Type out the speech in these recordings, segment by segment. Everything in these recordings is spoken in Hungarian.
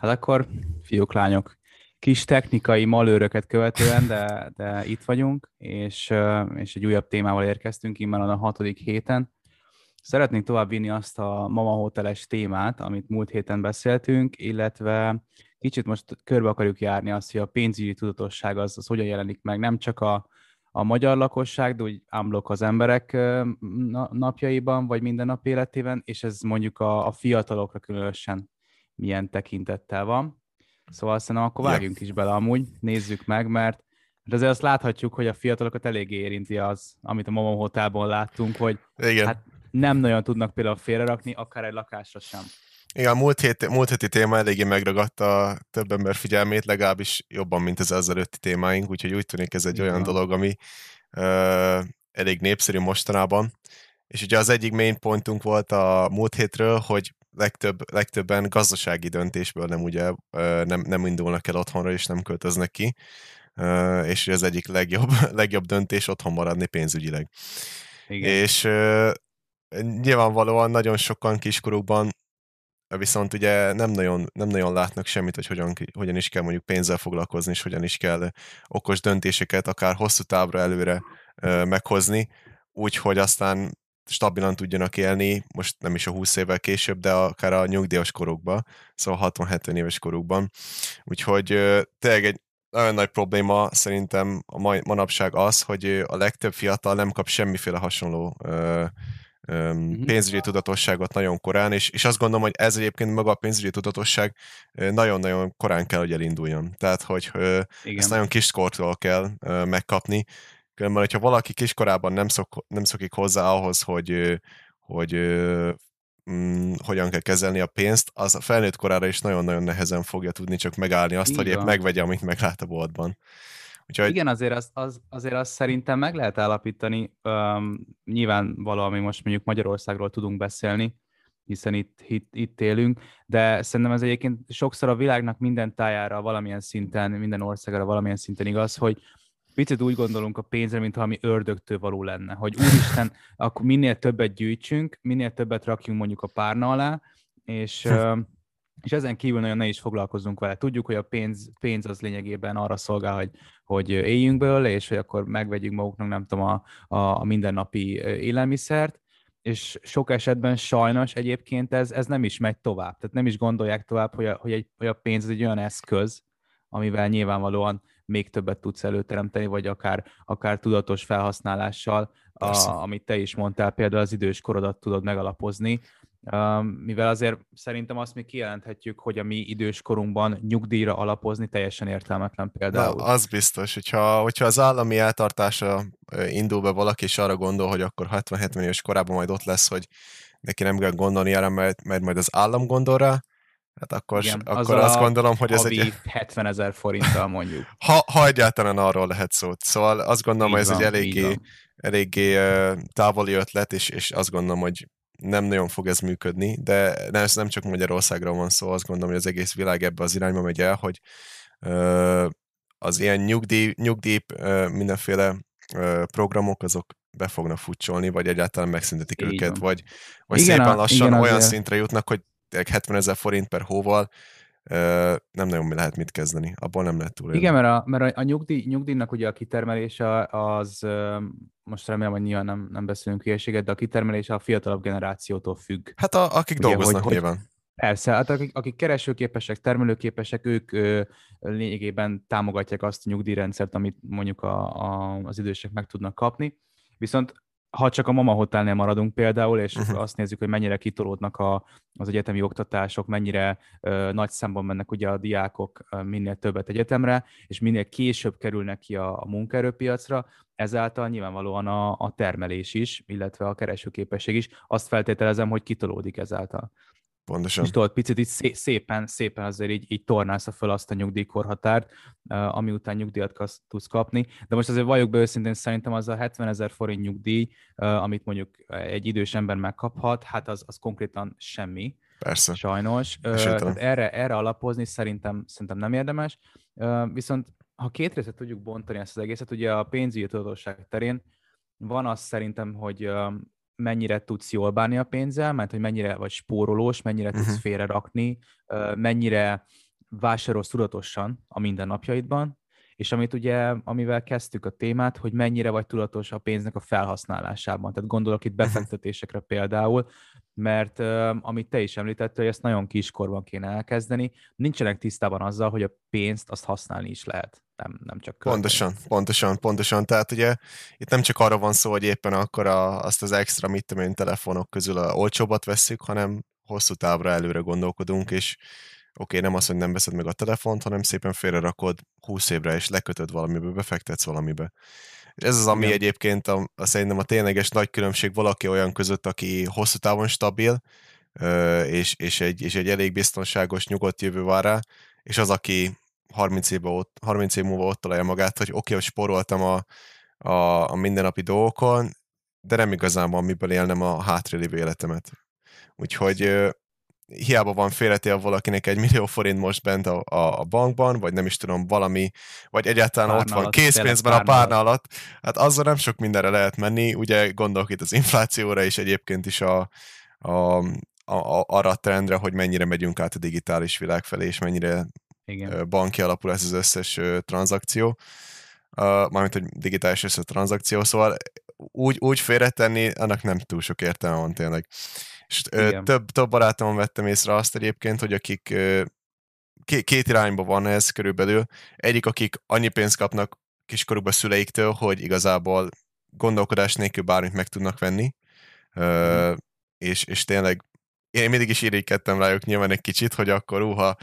Hát akkor, fiúk, lányok, kis technikai malőröket követően, de, de itt vagyunk, és, és egy újabb témával érkeztünk immár a hatodik héten. Szeretnénk tovább vinni azt a Mama Hoteles témát, amit múlt héten beszéltünk, illetve kicsit most körbe akarjuk járni azt, hogy a pénzügyi tudatosság az, az hogyan jelenik meg, nem csak a, a magyar lakosság, de úgy ámlok az emberek napjaiban, vagy minden nap életében, és ez mondjuk a, a fiatalokra különösen milyen tekintettel van. Szóval szerintem akkor vágjunk ja. is bele amúgy, nézzük meg, mert de azért azt láthatjuk, hogy a fiatalokat eléggé érinti az, amit a Momo Hotelban láttunk, hogy Igen. Hát nem nagyon tudnak például félrerakni, akár egy lakásra sem. Igen, a múlt, hét, múlt héti téma eléggé megragadta több ember figyelmét, legalábbis jobban, mint az ezelőtti témáink, úgyhogy úgy tűnik ez egy Igen. olyan dolog, ami uh, elég népszerű mostanában. És ugye az egyik main pointunk volt a múlt hétről, hogy legtöbb, legtöbben gazdasági döntésből nem, ugye, nem, nem indulnak el otthonra, és nem költöznek ki, és ez egyik legjobb, legjobb döntés otthon maradni pénzügyileg. Igen. És nyilvánvalóan nagyon sokan kiskorukban viszont ugye nem nagyon, nem nagyon látnak semmit, hogy hogyan, hogyan is kell mondjuk pénzzel foglalkozni, és hogyan is kell okos döntéseket akár hosszú távra előre meghozni, úgyhogy aztán stabilan tudjanak élni, most nem is a 20 évvel később, de akár a nyugdíjas korukban, szóval 60-70 éves korukban. Úgyhogy tényleg egy nagyon nagy probléma szerintem a mai, manapság az, hogy a legtöbb fiatal nem kap semmiféle hasonló ö, ö, mhm. pénzügyi tudatosságot nagyon korán, és, és azt gondolom, hogy ez egyébként maga a pénzügyi tudatosság nagyon-nagyon korán kell, hogy elinduljon. Tehát, hogy ö, ezt nagyon kiskortól kell ö, megkapni, Különben, hogyha valaki kiskorában nem, szok, nem szokik hozzá ahhoz, hogy, hogy mm, hogyan kell kezelni a pénzt, az a felnőtt korára is nagyon-nagyon nehezen fogja tudni csak megállni azt, Igen. hogy épp megvegye, amit meglát a boltban. Úgyhogy... Igen, azért azt, az, azért azt szerintem meg lehet állapítani, um, nyilván valami most mondjuk Magyarországról tudunk beszélni, hiszen itt, itt, itt élünk, de szerintem ez egyébként sokszor a világnak minden tájára valamilyen szinten, minden országára valamilyen szinten igaz, hogy picit úgy gondolunk a pénzre, mint valami ördögtől való lenne, hogy úristen, akkor minél többet gyűjtsünk, minél többet rakjunk mondjuk a párna alá, és, és ezen kívül nagyon ne is foglalkozunk vele. Tudjuk, hogy a pénz, pénz az lényegében arra szolgál, hogy, hogy éljünk belőle, és hogy akkor megvegyünk maguknak, nem tudom, a, a, a mindennapi élelmiszert, és sok esetben sajnos egyébként ez, ez nem is megy tovább. Tehát nem is gondolják tovább, hogy a, hogy, egy, hogy a pénz egy olyan eszköz, amivel nyilvánvalóan még többet tudsz előteremteni, vagy akár, akár tudatos felhasználással, a, amit te is mondtál, például az idős korodat tudod megalapozni, mivel azért szerintem azt mi kijelenthetjük, hogy a mi idős korunkban nyugdíjra alapozni teljesen értelmetlen például. Na, az biztos, hogyha, hogyha az állami eltartása indul be valaki, és arra gondol, hogy akkor 60-70 éves korában majd ott lesz, hogy neki nem kell gondolni erre, mert, mert majd az állam gondol rá, Hát akkor, Igen, akkor azt gondolom, hogy ez egy... 70 ezer forinttal mondjuk. Ha, ha egyáltalán arról lehet szó. Szóval azt gondolom, hogy ez van, egy eléggé, eléggé távoli ötlet, és, és azt gondolom, hogy nem nagyon fog ez működni, de ez nem csak Magyarországról van szó, azt gondolom, hogy az egész világ ebbe az irányba megy el, hogy az ilyen nyugdíj, nyugdíj mindenféle programok, azok be fognak futcsolni, vagy egyáltalán megszüntetik Így őket, van. vagy, vagy igen, szépen lassan igen, olyan azért. szintre jutnak, hogy 70 ezer forint per hóval nem nagyon mi lehet mit kezdeni. Abból nem lehet túl. Igen, mert a, mert a nyugdíj, nyugdíjnak ugye a kitermelése az, most remélem, hogy nyilván nem, nem beszélünk hülyeséget, de a kitermelése a fiatalabb generációtól függ. Hát a, akik ugye, dolgoznak hogy, nyilván. Persze, hát akik, akik keresőképesek, termelőképesek, ők ö, lényegében támogatják azt a nyugdíjrendszert, amit mondjuk a, a, az idősek meg tudnak kapni. Viszont ha csak a Mama Hotelnél maradunk például, és uh-huh. azt nézzük, hogy mennyire kitolódnak a, az egyetemi oktatások, mennyire ö, nagy számban mennek ugye a diákok ö, minél többet egyetemre, és minél később kerülnek ki a, a munkaerőpiacra, ezáltal nyilvánvalóan a, a termelés is, illetve a keresőképesség is. Azt feltételezem, hogy kitolódik ezáltal. Pontosan. És tudod, picit így szépen, szépen azért így, így tornálsz föl azt a nyugdíjkorhatárt, ami után nyugdíjat tudsz kapni. De most azért valljuk be őszintén, szerintem az a 70 ezer forint nyugdíj, amit mondjuk egy idős ember megkaphat, hát az, az konkrétan semmi. Persze. Sajnos. Erre, erre alapozni szerintem, szerintem nem érdemes. Viszont ha két részre tudjuk bontani ezt az egészet, ugye a pénzügyi tudatosság terén van az szerintem, hogy mennyire tudsz jól bánni a pénzzel, mert hogy mennyire vagy spórolós, mennyire tudsz uh-huh. félre rakni, mennyire vásárolsz tudatosan a mindennapjaidban, és amit ugye, amivel kezdtük a témát, hogy mennyire vagy tudatos a pénznek a felhasználásában. Tehát gondolok itt mhm. befektetésekre például, mert uh, amit te is említettél, hogy ezt nagyon kiskorban kéne elkezdeni, nincsenek tisztában azzal, hogy a pénzt azt használni is lehet, nem, nem csak költeni. Pontosan, pontosan, pontosan. Tehát ugye itt nem csak arra van szó, hogy éppen akkor a, azt az extra, mit tudom én, telefonok közül a olcsóbbat veszük, hanem hosszú távra előre gondolkodunk, és oké, okay, nem az, hogy nem veszed meg a telefont, hanem szépen félrerakod 20 évre, és lekötöd valamibe, befektetsz valamibe. És ez az, ami Igen. egyébként a, a, szerintem a tényleges nagy különbség valaki olyan között, aki hosszú távon stabil, és, és, egy, és egy elég biztonságos, nyugodt jövő vár rá, és az, aki 30, évben ott, 30 év múlva ott találja magát, hogy oké, okay, hogy sporoltam a, a, a mindennapi dolgokon, de nem igazán van miből élnem a hátralévő életemet. Úgyhogy hiába van félretél valakinek egy millió forint most bent a, a, a bankban, vagy nem is tudom, valami, vagy egyáltalán párna ott van alatt, készpénzben a párna alatt, hát azzal nem sok mindenre lehet menni, ugye gondolok itt az inflációra, és egyébként is a, a, a, arra a trendre, hogy mennyire megyünk át a digitális világ felé, és mennyire Igen. banki alapú lesz az összes tranzakció, mármint, hogy digitális összes tranzakció, szóval úgy, úgy félretenni, annak nem túl sok értelme van tényleg. És több, több barátomon vettem észre azt egyébként, hogy akik két irányba van ez körülbelül. Egyik, akik annyi pénzt kapnak kiskorúba szüleiktől, hogy igazából gondolkodás nélkül bármit meg tudnak venni, mm. és, és tényleg én mindig is irigykedtem rájuk nyilván egy kicsit, hogy akkor uha,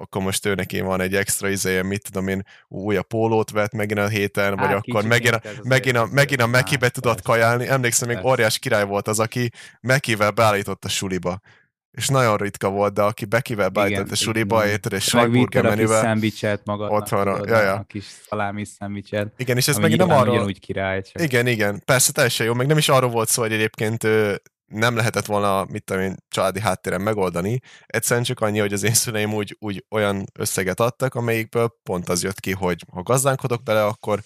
akkor most ő neki van egy extra izéje, mit tudom én, új a pólót vett megint a héten, vagy Á, akkor megint a, megint a, megint a Mekibe tudott kajálni. Emlékszem, még óriás király volt az, aki Mekivel beállított a suliba és nagyon ritka volt, de aki bekivel beállított a suliba, érted, és sajtburger menüvel. szendvicset magadnak. Otthonra, ja, ja. A kis szalámi szendvicset. Igen, és ez megint nem arról... Ugyanúgy király. Csak. Igen, igen, persze teljesen jó, meg nem is arról volt szó, hogy egyébként nem lehetett volna, mit tudom én, családi háttéren megoldani. Egyszerűen csak annyi, hogy az én szüleim úgy, úgy olyan összeget adtak, amelyikből pont az jött ki, hogy ha gazdánkodok bele, akkor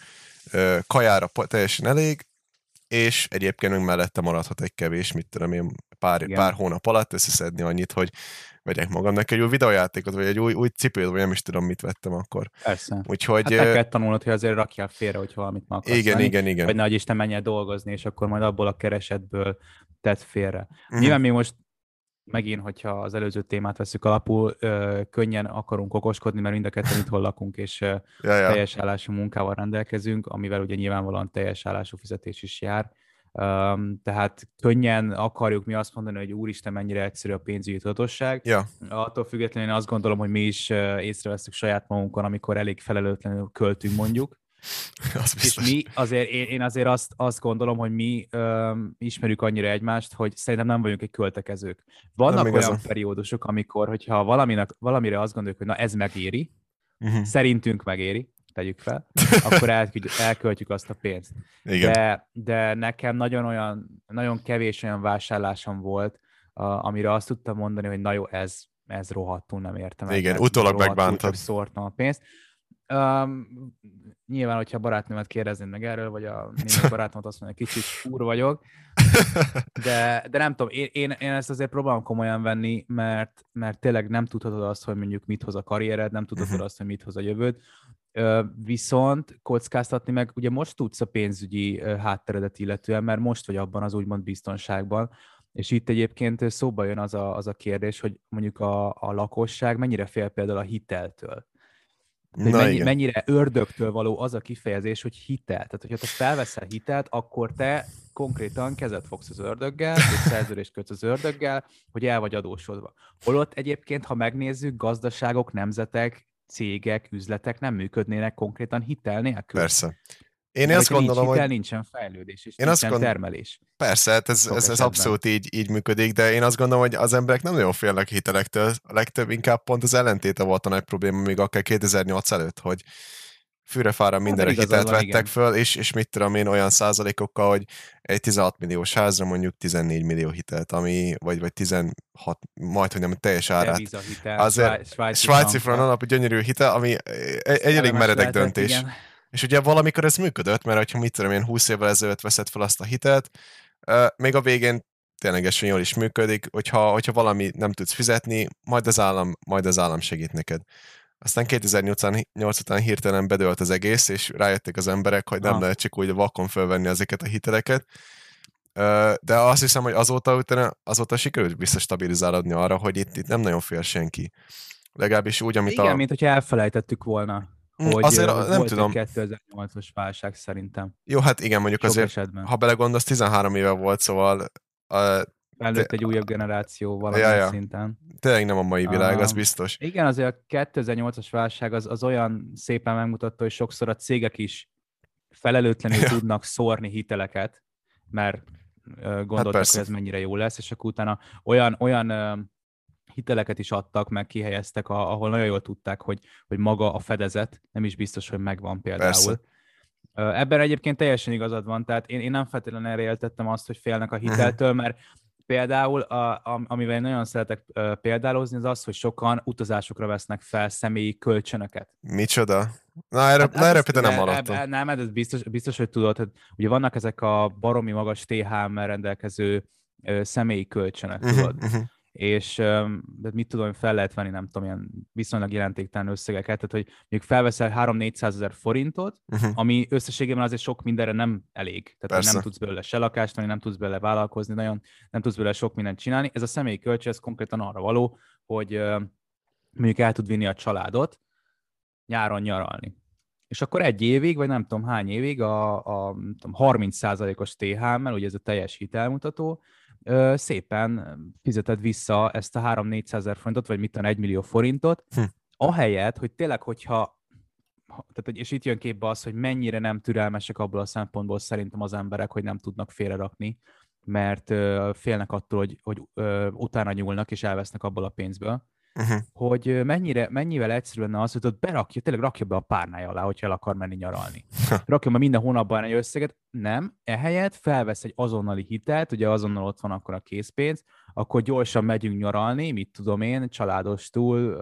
ö, kajára teljesen elég, és egyébként még mellette maradhat egy kevés, mit tudom én, pár, pár hónap alatt összeszedni annyit, hogy vegyek magamnak egy új videójátékot, vagy egy új, új cipőt, vagy nem is tudom, mit vettem akkor. Persze. Úgyhogy, hát meg kell tanulnod, hogy azért rakjál félre, hogy valamit meg akarsz Igen, venni, igen, igen. Vagy nagy Isten menj el dolgozni, és akkor majd abból a keresetből tett félre. Uh-huh. Nyilván mi most megint, hogyha az előző témát veszük alapul, ö, könnyen akarunk okoskodni, mert mind a ketten itthon lakunk, és ö, ja, ja. teljes állású munkával rendelkezünk, amivel ugye nyilvánvalóan teljes állású fizetés is jár. Um, tehát könnyen akarjuk mi azt mondani, hogy úristen, mennyire egyszerű a pénzügyi tudatosság. Ja. Attól függetlenül én azt gondolom, hogy mi is észreveszünk saját magunkon, amikor elég felelőtlenül költünk mondjuk. az és mi azért, én, én azért azt, azt gondolom, hogy mi öm, ismerjük annyira egymást, hogy szerintem nem vagyunk egy költekezők. Vannak nem olyan periódusok, amikor, hogyha valaminek, valamire azt gondoljuk, hogy na ez megéri, uh-huh. szerintünk megéri, tegyük fel, akkor elküldjük, elköltjük azt a pénzt. Igen. De, de nekem nagyon olyan, nagyon kevés olyan vásárlásom volt, a, amire azt tudtam mondani, hogy na jó, ez, ez rohadtul nem értem. Igen, utólag megbántad. Szórtam a pénzt. Um, nyilván, hogyha barátnőmet kérdeznéd meg erről, vagy a német barátomat azt mondja, kicsit fúr vagyok, de, de nem tudom, én, én, én ezt azért próbálom komolyan venni, mert, mert tényleg nem tudhatod azt, hogy mondjuk mit hoz a karriered, nem tudhatod mhm. azt, hogy mit hoz a jövőd, viszont kockáztatni meg, ugye most tudsz a pénzügyi hátteredet illetően, mert most vagy abban az úgymond biztonságban, és itt egyébként szóba jön az a, az a kérdés, hogy mondjuk a, a lakosság mennyire fél például a hiteltől. Na mennyi, mennyire ördögtől való az a kifejezés, hogy hitel. Tehát, hogyha te felveszel hitelt, akkor te konkrétan kezet fogsz az ördöggel, és szerződést kötsz az ördöggel, hogy el vagy adósodva. Holott egyébként, ha megnézzük, gazdaságok, nemzetek, cégek, üzletek nem működnének konkrétan hitel nélkül. Persze. Én azt gondolom, hitel, hogy... nincsen fejlődés, és én nincsen gond... termelés. Persze, hát ez, ez, ez abszolút így, így működik, de én azt gondolom, hogy az emberek nem nagyon félnek hitelektől. A legtöbb inkább pont az ellentéte volt a nagy probléma, még akár 2008 előtt, hogy fűrefára hát mindenre hitelt van, vettek igen. föl, és, és mit tudom én olyan százalékokkal, hogy egy 16 milliós házra mondjuk 14 millió hitelt, ami, vagy, vagy 16, majd, hogy nem teljes árát. Hitel, Azért svájci, svájci franon alapú gyönyörű hitel, ami egy, egy elég meredek lehetett, döntés. Igen. És ugye valamikor ez működött, mert ha mit tudom én 20 évvel ezelőtt veszed fel azt a hitelt, még a végén ténylegesen jól is működik, hogyha, hogyha valami nem tudsz fizetni, majd az állam, majd az állam segít neked. Aztán 2008 után hirtelen bedőlt az egész, és rájöttek az emberek, hogy nem ha. lehet csak úgy vakon fölvenni ezeket a hiteleket. De azt hiszem, hogy azóta, utána, azóta sikerült visszastabilizálódni arra, hogy itt, itt nem nagyon fél senki. Legalábbis úgy, amit Igen, a... mint hogyha elfelejtettük volna, mm, hogy azért nem tudom. 2008-as válság szerintem. Jó, hát igen, mondjuk Sok azért, esetben. ha belegondolsz, 13 éve volt, szóval a, Előtt egy újabb generáció valamilyen ja, ja. szinten. Tényleg nem a mai világ, az biztos. Igen, azért a 2008-as válság az, az olyan szépen megmutatta, hogy sokszor a cégek is felelőtlenül ja. tudnak szórni hiteleket, mert gondoltak, hát hogy ez mennyire jó lesz, és akkor utána olyan, olyan hiteleket is adtak, meg kihelyeztek, ahol nagyon jól tudták, hogy, hogy maga a fedezet nem is biztos, hogy megvan például. Persze. Ebben egyébként teljesen igazad van, tehát én, én nem feltétlenül erre éltettem azt, hogy félnek a mhm. hiteltől, mert például, a, amivel én nagyon szeretek példálozni, az az, hogy sokan utazásokra vesznek fel személyi kölcsönöket. Micsoda? Na, erre, hát, na, erre például nem hallottam. Nem, ez biztos, biztos, hogy tudod, hogy ugye vannak ezek a baromi magas THM-mel rendelkező uh, személyi kölcsönök, uh-huh, tudod? Uh-huh és de mit tudom, fel lehet venni, nem tudom, ilyen viszonylag jelentéktelen összegeket, tehát hogy mondjuk felveszel 3-400 ezer forintot, uh-huh. ami összességében azért sok mindenre nem elég. Tehát hogy nem tudsz belőle se lakást venni, nem tudsz belőle vállalkozni, nagyon nem tudsz belőle sok mindent csinálni. Ez a személyi kölcsön, ez konkrétan arra való, hogy mondjuk el tud vinni a családot nyáron nyaralni. És akkor egy évig, vagy nem tudom hány évig a, a tudom, 30%-os TH-mel, ugye ez a teljes hitelmutató, ö, szépen fizeted vissza ezt a 3-400 ezer forintot, vagy mit tudom, 1 millió forintot, hm. ahelyett, hogy tényleg, hogyha tehát, és itt jön képbe az, hogy mennyire nem türelmesek abból a szempontból szerintem az emberek, hogy nem tudnak félrerakni, mert ö, félnek attól, hogy, hogy ö, utána nyúlnak és elvesznek abból a pénzből uh-huh. hogy mennyire, mennyivel egyszerűen lenne az, hogy ott berakja, tényleg rakja be a párnája alá, hogyha el akar menni nyaralni. rakja be minden hónapban egy összeget, nem, ehelyett felvesz egy azonnali hitelt, ugye azonnal ott van akkor a készpénz, akkor gyorsan megyünk nyaralni, mit tudom én, családos túl,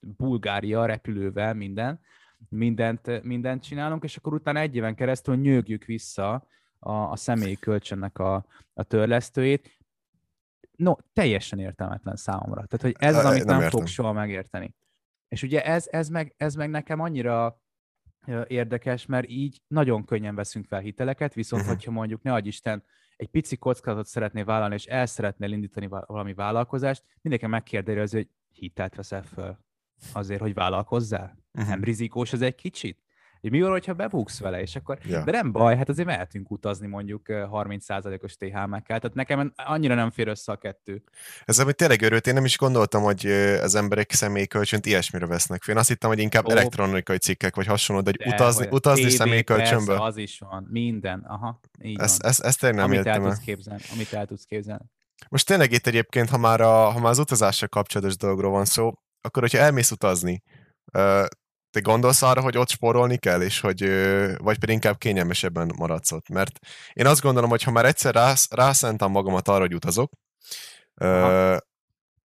Bulgária, repülővel, minden, mindent, mindent csinálunk, és akkor utána egy éven keresztül nyögjük vissza a, a személyi kölcsönnek a, a törlesztőjét, no, teljesen értelmetlen számomra. Tehát, hogy ez az, amit nem, nem fog soha megérteni. És ugye ez, ez, meg, ez meg nekem annyira érdekes, mert így nagyon könnyen veszünk fel hiteleket, viszont uh-huh. hogyha mondjuk, ne Isten, egy pici kockázatot szeretné vállalni, és el szeretnél indítani valami vállalkozást, mindenki megkérdezi, hogy hitelt veszel föl azért, hogy vállalkozzál? Uh-huh. Nem rizikós ez egy kicsit? Hogy mi van, hogyha bebuksz vele, és akkor, ja. de nem baj, hát azért mehetünk utazni mondjuk 30%-os THM-ekkel, tehát nekem annyira nem fér össze a kettő. Ez ami tényleg örült, én nem is gondoltam, hogy az emberek személykölcsönt ilyesmire vesznek fel. Én azt hittem, hogy inkább oh. elektronikai cikkek vagy hasonló, de, de utazni, vagy utazni személykölcsönből. az is van, minden, aha, így ezt, van. Ezt, ezt tényleg nem amit el, tudsz képzelni, amit el tudsz képzelni. Most tényleg itt egyébként, ha már, a, ha már az utazással kapcsolatos dologról van szó, akkor hogyha elmész utazni, te gondolsz arra, hogy ott spórolni kell, és hogy, vagy pedig inkább kényelmesebben maradsz ott? Mert én azt gondolom, hogy ha már egyszer rász, rászentem magamat arra, hogy utazok, ö,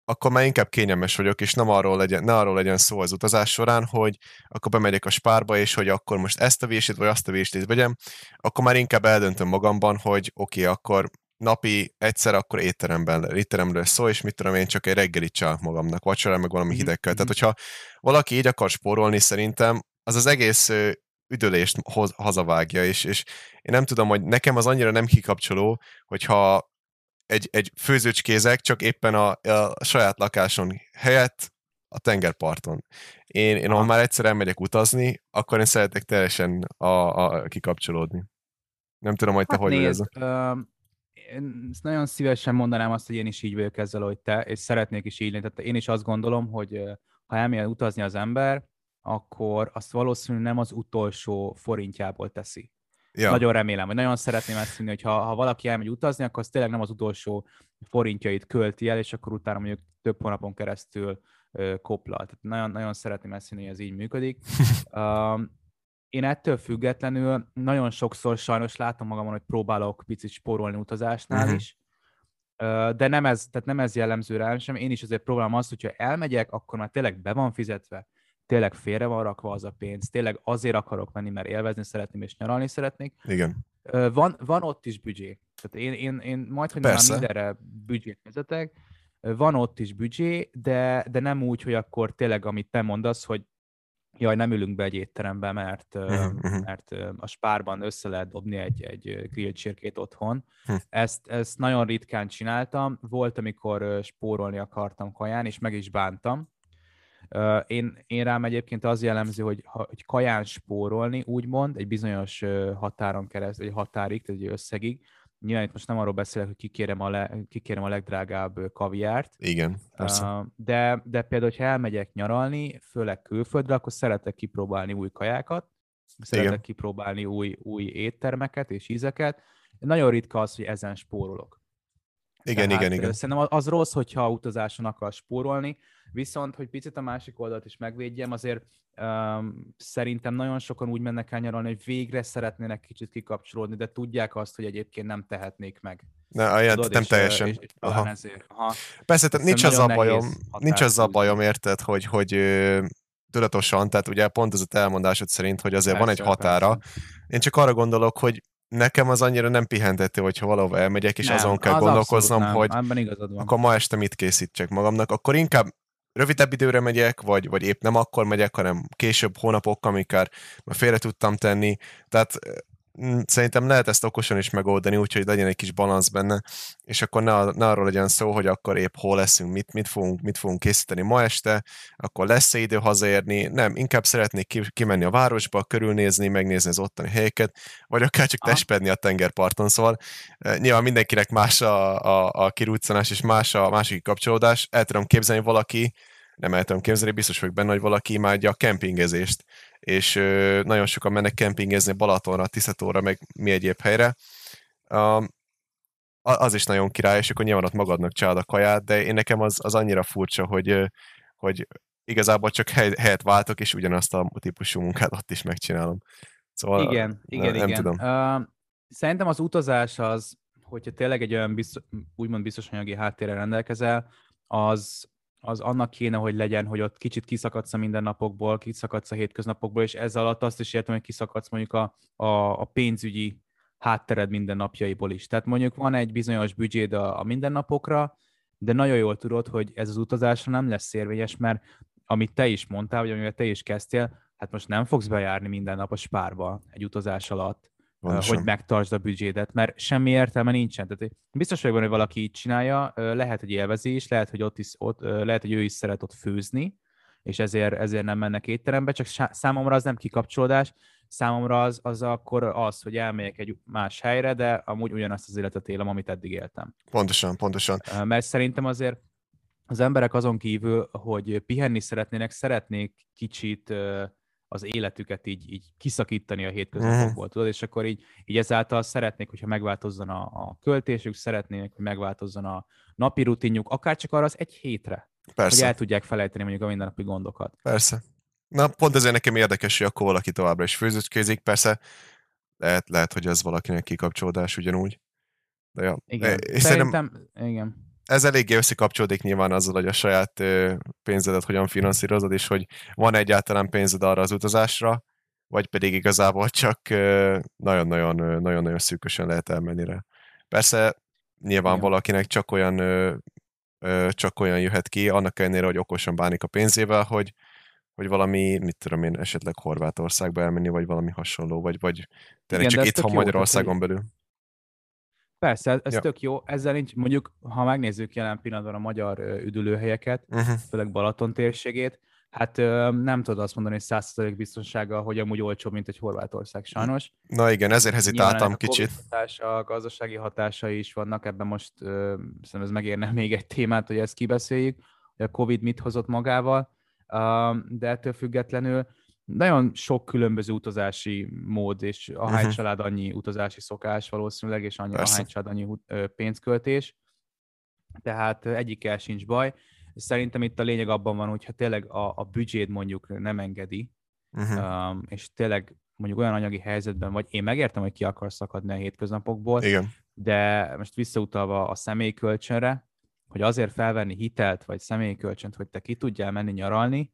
akkor már inkább kényelmes vagyok, és nem arról legyen, ne arról legyen szó az utazás során, hogy akkor bemegyek a spárba, és hogy akkor most ezt a vését, vagy azt a vését vegyem, akkor már inkább eldöntöm magamban, hogy oké, okay, akkor napi egyszer akkor étteremben, étteremről szól, és mit tudom én, csak egy reggelit csinálok magamnak, vacsorán meg valami mhm, hidegkel. Tehát, mhm. hogyha valaki így akar spórolni, szerintem az az egész üdülést hoz, hazavágja, és, és én nem tudom, hogy nekem az annyira nem kikapcsoló, hogyha egy, egy főzőcskézek csak éppen a, a saját lakáson helyett a tengerparton. Én, én ha már egyszer elmegyek utazni, akkor én szeretek teljesen a, a, kikapcsolódni. Nem tudom, hogy te hát hogy nézd, én nagyon szívesen mondanám azt, hogy én is így vagyok ezzel, hogy te, és szeretnék is így lenni. Tehát én is azt gondolom, hogy ha elmegy utazni az ember, akkor azt valószínűleg nem az utolsó forintjából teszi. Ja. Nagyon remélem, hogy nagyon szeretném ezt hinni, hogy ha, ha valaki elmegy utazni, akkor az tényleg nem az utolsó forintjait költi el, és akkor utána mondjuk több hónapon keresztül ö, koplal. Tehát nagyon, nagyon szeretném ezt hinni, hogy ez így működik. um, én ettől függetlenül nagyon sokszor sajnos látom magamon, hogy próbálok picit spórolni utazásnál uh-huh. is, de nem ez, tehát nem ez jellemző rám sem. Én is azért próbálom azt, hogyha elmegyek, akkor már tényleg be van fizetve, tényleg félre van rakva az a pénz, tényleg azért akarok menni, mert élvezni szeretném és nyaralni szeretnék. Igen. Van, van ott is büdzsé. Tehát én, én, én majd, hogy már mindenre büdzsét vezetek, van ott is büdzsé, de, de nem úgy, hogy akkor tényleg, amit te mondasz, hogy jaj, nem ülünk be egy étterembe, mert, uh-huh. mert a spárban össze lehet dobni egy, egy grilled csirkét otthon. Uh-huh. Ezt, ezt nagyon ritkán csináltam. Volt, amikor spórolni akartam kaján, és meg is bántam. Én, én rám egyébként az jellemző, hogy, hogy kaján spórolni, úgymond, egy bizonyos határon keresztül, egy határig, tehát egy összegig, nyilván itt most nem arról beszélek, hogy kikérem a, le, kikérem a legdrágább kaviárt. Igen, persze. De, de például, hogyha elmegyek nyaralni, főleg külföldre, akkor szeretek kipróbálni új kajákat, szeretek Igen. kipróbálni új, új éttermeket és ízeket. Nagyon ritka az, hogy ezen spórolok. Igen, Tehát, igen, igen. Szerintem az rossz, hogyha utazáson akar spórolni, viszont, hogy picit a másik oldalt is megvédjem, azért um, szerintem nagyon sokan úgy mennek el nyaralni, hogy végre szeretnének kicsit kikapcsolódni, de tudják azt, hogy egyébként nem tehetnék meg. Ne, olyan, Tudod, nem és, teljesen. És, és Aha. Ezért. Aha. Persze, tehát nincs az a bajom, nincs az a bajom, érted, hogy, hogy tudatosan, tehát ugye pont ez a elmondásod szerint, hogy azért persze, van egy határa. Persze. Én csak arra gondolok, hogy nekem az annyira nem pihentető, hogyha valahova elmegyek, és nem, azon kell az gondolkoznom, hogy akkor ma este mit készítsek magamnak, akkor inkább rövidebb időre megyek, vagy, vagy épp nem akkor megyek, hanem később hónapokkal, amikor már félre tudtam tenni. Tehát szerintem lehet ezt okosan is megoldani, úgyhogy legyen egy kis balansz benne, és akkor ne, ne arról legyen szó, hogy akkor épp hol leszünk, mit, mit, fogunk, mit fogunk készíteni ma este, akkor lesz-e idő hazaérni, nem, inkább szeretnék ki, kimenni a városba, körülnézni, megnézni az ottani helyeket, vagy akár csak testpedni a tengerparton, szóval e, nyilván mindenkinek más a, a, a kirúccanás, és más a másik kapcsolódás, el tudom képzelni valaki, nem el tudom képzelni, biztos vagyok benne, hogy valaki imádja a kempingezést, és nagyon sokan mennek kempingezni Balatonra, Tiszatóra, meg mi egyéb helyre. Az is nagyon király, és akkor nyilván ott magadnak csinálod a kaját, de én nekem az, az annyira furcsa, hogy, hogy igazából csak hely, helyet váltok, és ugyanazt a típusú munkát ott is megcsinálom. Szóval igen, igen, nem igen. tudom. Uh, szerintem az utazás az, hogyha tényleg egy olyan biztos, úgymond biztos anyagi háttérrel rendelkezel, az, az annak kéne, hogy legyen, hogy ott kicsit kiszakadsz a mindennapokból, kiszakadsz a hétköznapokból, és ezzel alatt azt is értem, hogy kiszakadsz mondjuk a, a, a pénzügyi háttered mindennapjaiból is. Tehát mondjuk van egy bizonyos büdzséd a, a mindennapokra, de nagyon jól tudod, hogy ez az utazásra nem lesz érvényes, mert amit te is mondtál, vagy amivel te is kezdtél, hát most nem fogsz bejárni minden nap a spárba egy utazás alatt, Pontosan. hogy megtartsd a büdzsédet, mert semmi értelme nincsen. Tehát biztos vagyok benne, hogy valaki így csinálja, lehet, hogy élvezi is, lehet, hogy, ott is, ott, lehet, hogy ő is szeret ott főzni, és ezért, ezért nem mennek étterembe, csak számomra az nem kikapcsolódás, számomra az, az akkor az, hogy elmegyek egy más helyre, de amúgy ugyanazt az életet élem, amit eddig éltem. Pontosan, pontosan. Mert szerintem azért az emberek azon kívül, hogy pihenni szeretnének, szeretnék kicsit az életüket így, így kiszakítani a hétköznapokból, tudod, és akkor így, így ezáltal szeretnék, hogyha megváltozzon a, a költésük, szeretnék, hogy megváltozzon a napi rutinjuk, akár csak arra az egy hétre, Persze. hogy el tudják felejteni mondjuk a mindennapi gondokat. Persze. Na, pont ezért nekem érdekes, hogy akkor valaki továbbra is főzőcskézik, persze lehet, lehet, hogy ez valakinek kikapcsolódás ugyanúgy. De ja. Igen. És szerintem, szerintem, igen ez eléggé összekapcsolódik nyilván azzal, hogy a saját pénzedet hogyan finanszírozod, és hogy van egyáltalán pénzed arra az utazásra, vagy pedig igazából csak nagyon-nagyon, nagyon-nagyon szűkösen lehet elmenni rá. Persze nyilván valakinek csak olyan, csak olyan jöhet ki, annak ellenére, hogy okosan bánik a pénzével, hogy, hogy valami, mit tudom én, esetleg Horvátországba elmenni, vagy valami hasonló, vagy, vagy tényleg csak itthon Magyarországon belül. Persze, ez ja. tök jó. Ezzel nincs, mondjuk, ha megnézzük jelen pillanatban a magyar üdülőhelyeket, uh-huh. főleg Balaton térségét, hát nem tudod azt mondani, hogy 100% biztonsággal, hogy amúgy olcsóbb, mint egy Horvátország, sajnos. Na igen, ezért hezitáltam kicsit. A hatása, a gazdasági hatásai is vannak, ebben most szerintem ez megérne még egy témát, hogy ezt kibeszéljük, hogy a Covid mit hozott magával, de ettől függetlenül nagyon sok különböző utazási mód, és a uh-huh. család annyi utazási szokás valószínűleg, és annyi, a család annyi pénzköltés, tehát egyikkel sincs baj. Szerintem itt a lényeg abban van, hogyha tényleg a, a büdzséd mondjuk nem engedi, uh-huh. um, és tényleg mondjuk olyan anyagi helyzetben vagy, én megértem, hogy ki akarsz szakadni a hétköznapokból, Igen. de most visszautalva a személyi kölcsönre, hogy azért felvenni hitelt vagy személyi kölcsönt, hogy te ki tudjál menni nyaralni,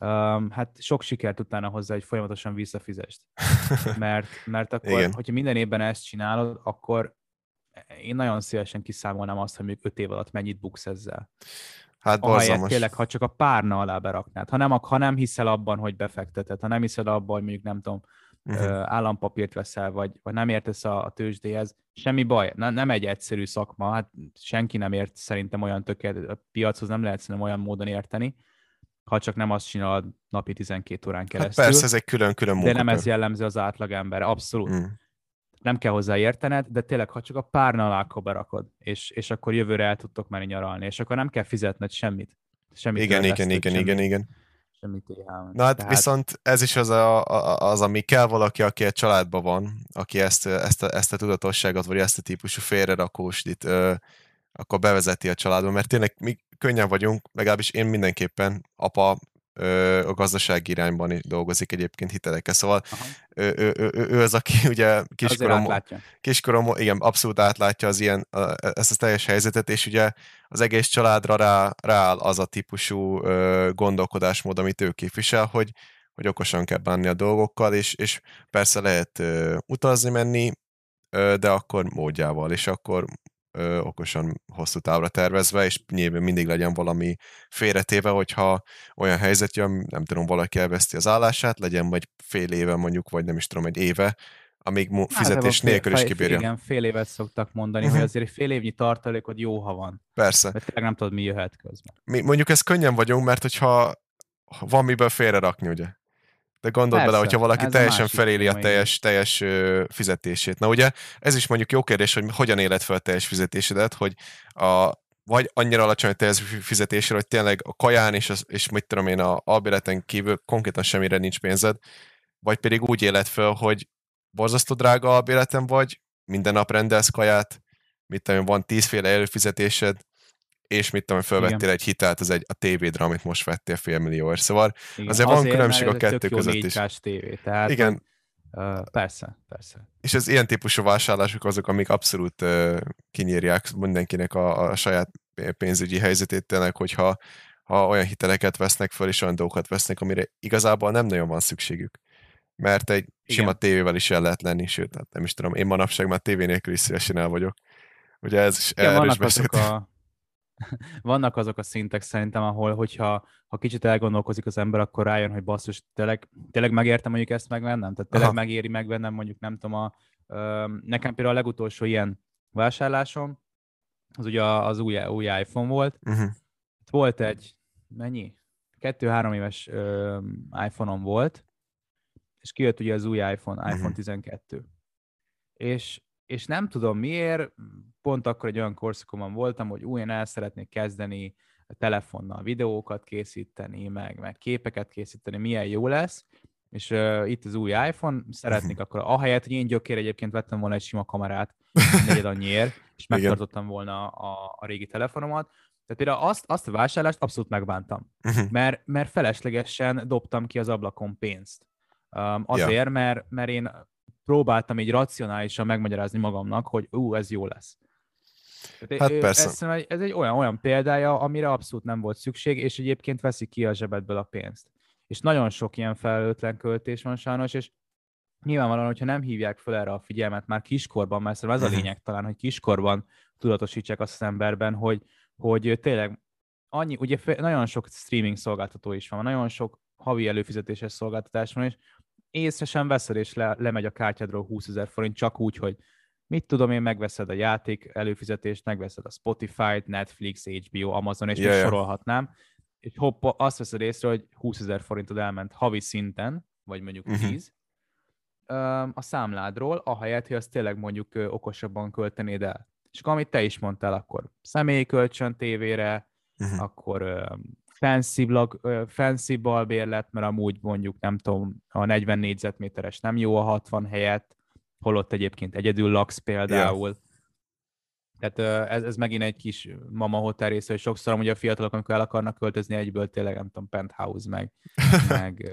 um, hát sok sikert utána hozzá, hogy folyamatosan visszafizest. Mert, mert akkor, Igen. hogyha minden évben ezt csinálod, akkor én nagyon szívesen kiszámolnám azt, hogy még öt év alatt mennyit buksz ezzel. Hát Ahelyett tényleg, ha csak a párna alá beraknád. Ha nem, ha nem hiszel abban, hogy befekteted, ha nem hiszel abban, hogy mondjuk nem tudom, uh-huh. állampapírt veszel, vagy, vagy nem értesz a, a tőzsdéhez, semmi baj. Ne, nem egy egyszerű szakma, hát senki nem ért szerintem olyan tökélet, a piachoz nem lehet szerintem olyan módon érteni, ha csak nem azt csinálod napi 12 órán Hát keresztül. persze, ez egy külön-külön de munkakör. nem ez jellemző az átlagember, abszolút. Mm. Nem kell hozzá értened, de tényleg, ha csak a párna alá berakod, és, és akkor jövőre el tudtok menni nyaralni, és akkor nem kell fizetned semmit. Semmit Igen, igen, igen, semmi, igen, igen. Semmi TH-t. Na hát Tehát- viszont ez is az, a, az, ami kell valaki, aki egy családban van, aki ezt, ezt, a, ezt a tudatosságot, vagy ezt a típusú félrerakósdit akkor bevezeti a családba, mert tényleg mi könnyen vagyunk, legalábbis én mindenképpen, apa ö, a gazdasági irányban is dolgozik egyébként hitelekkel, szóval ő, ő, ő, ő, az, aki ugye kiskorom, kiskorom, igen, abszolút átlátja az ilyen, a- ezt a teljes helyzetet, és ugye az egész családra rá, rááll az a típusú ö, gondolkodásmód, amit ő képvisel, hogy, hogy okosan kell bánni a dolgokkal, és, és persze lehet ö, utazni, menni, ö, de akkor módjával, és akkor ö, okosan hosszú távra tervezve, és nyilván mindig legyen valami félretéve, hogyha olyan helyzet jön, nem tudom, valaki elveszti az állását, legyen vagy fél éve mondjuk, vagy nem is tudom, egy éve, amíg mu- fizetés fél- nélkül is kibírja. Igen, fél évet szoktak mondani, Mhm. hogy azért egy fél évnyi tartalékod jó, ha van. Persze. Mert tényleg nem tudod, mi jöhet közben. Mi, mondjuk ezt könnyen vagyunk, mert hogyha ha van miből félre rakni, ugye? De gondold Persze, bele, hogyha valaki teljesen feléli a teljes, teljes fizetését. Na ugye, ez is mondjuk jó kérdés, hogy hogyan éled fel a teljes fizetésedet, hogy a, vagy annyira alacsony a teljes fizetésre, hogy tényleg a kaján és, az, és mit tudom én, a albéreten kívül konkrétan semmire nincs pénzed, vagy pedig úgy éled fel, hogy borzasztó drága albéreten vagy, minden nap rendelsz kaját, mit tudom van tízféle előfizetésed, és mit tudom, felvettél Igen. egy hitelt az egy, a tévédre, amit most vettél félmillióért. Szóval Igen. Azért van különbség a kettő között is. 4K-s tévé, tehát igen, Uh, persze, persze. és az ilyen típusú vásárlások azok, amik abszolút uh, kinyírják mindenkinek a, a saját pénzügyi helyzetét tényleg, hogyha ha olyan hiteleket vesznek föl, és olyan dolgokat vesznek, amire igazából nem nagyon van szükségük. Mert egy Igen. sima tévével is el lehet lenni, sőt, hát nem is tudom, én manapság már tévé nélkül is szívesen el vagyok. Ugye ez is, Igen, erről is beszéltünk. a, vannak azok a szintek szerintem, ahol, hogyha ha kicsit elgondolkozik az ember, akkor rájön, hogy basszus, tényleg, tényleg megértem mondjuk ezt megvennem? Tehát tényleg Aha. megéri megvennem mondjuk, nem tudom, a, ö, nekem például a legutolsó ilyen vásárlásom, az ugye az új, új iPhone volt. Uh-huh. Volt egy, mennyi? Kettő-három éves ö, iPhone-om volt, és kijött ugye az új iPhone, iPhone Mhm. 12. És, és nem tudom miért, pont akkor egy olyan korszakomban voltam, hogy újra el szeretnék kezdeni telefonnal videókat készíteni, meg, meg képeket készíteni, milyen jó lesz, és uh, itt az új iPhone, szeretnék Mhm. akkor, ahelyett, hogy én gyökér egyébként vettem volna egy sima kamerát, negyed annyiért, és megtartottam volna a, a régi telefonomat. Tehát például azt, azt a vásárlást abszolút megbántam, Uh-huh. mert, mert feleslegesen dobtam ki az ablakon pénzt. Um, azért, mert, mert én próbáltam így racionálisan megmagyarázni magamnak, hogy ú, ez jó lesz. Hát persze. Ez, ez egy olyan, olyan példája, amire abszolút nem volt szükség, és egyébként veszik ki a zsebedből a pénzt. És nagyon sok ilyen felelőtlen költés van sajnos, és nyilvánvalóan, hogyha nem hívják fel erre a figyelmet már kiskorban, mert szerintem ez a Mhm. lényeg talán, hogy kiskorban tudatosítsák azt az emberben, hogy, hogy tényleg annyi, ugye nagyon sok streaming szolgáltató is van, nagyon sok havi előfizetéses szolgáltatás van, és észre sem veszed, és le, lemegy a kártyádról 20 ezer forint, csak úgy, hogy mit tudom én, megveszed a játék előfizetést, megveszed a Spotify-t, Netflix, HBO, Amazon, és yeah, még sorolhatnám, és hoppa, azt veszed észre, hogy 20 ezer forintod elment havi szinten, vagy mondjuk Mhm. 10, öm, a számládról, ahelyett, hogy azt tényleg mondjuk okosabban költenéd el. És akkor, amit te is mondtál, akkor személyi kölcsön tévére, Uh-huh. akkor fancy, ö, fancy balbérlet, mert amúgy mondjuk nem tudom, a 40 négyzetméteres nem jó a 60 helyett, holott egyébként egyedül laksz például. Tehát ö, ez, ez megint egy kis mama hotel része, hogy sokszor ugye a fiatalok, amikor el akarnak költözni egyből, tényleg nem tudom, penthouse meg, meg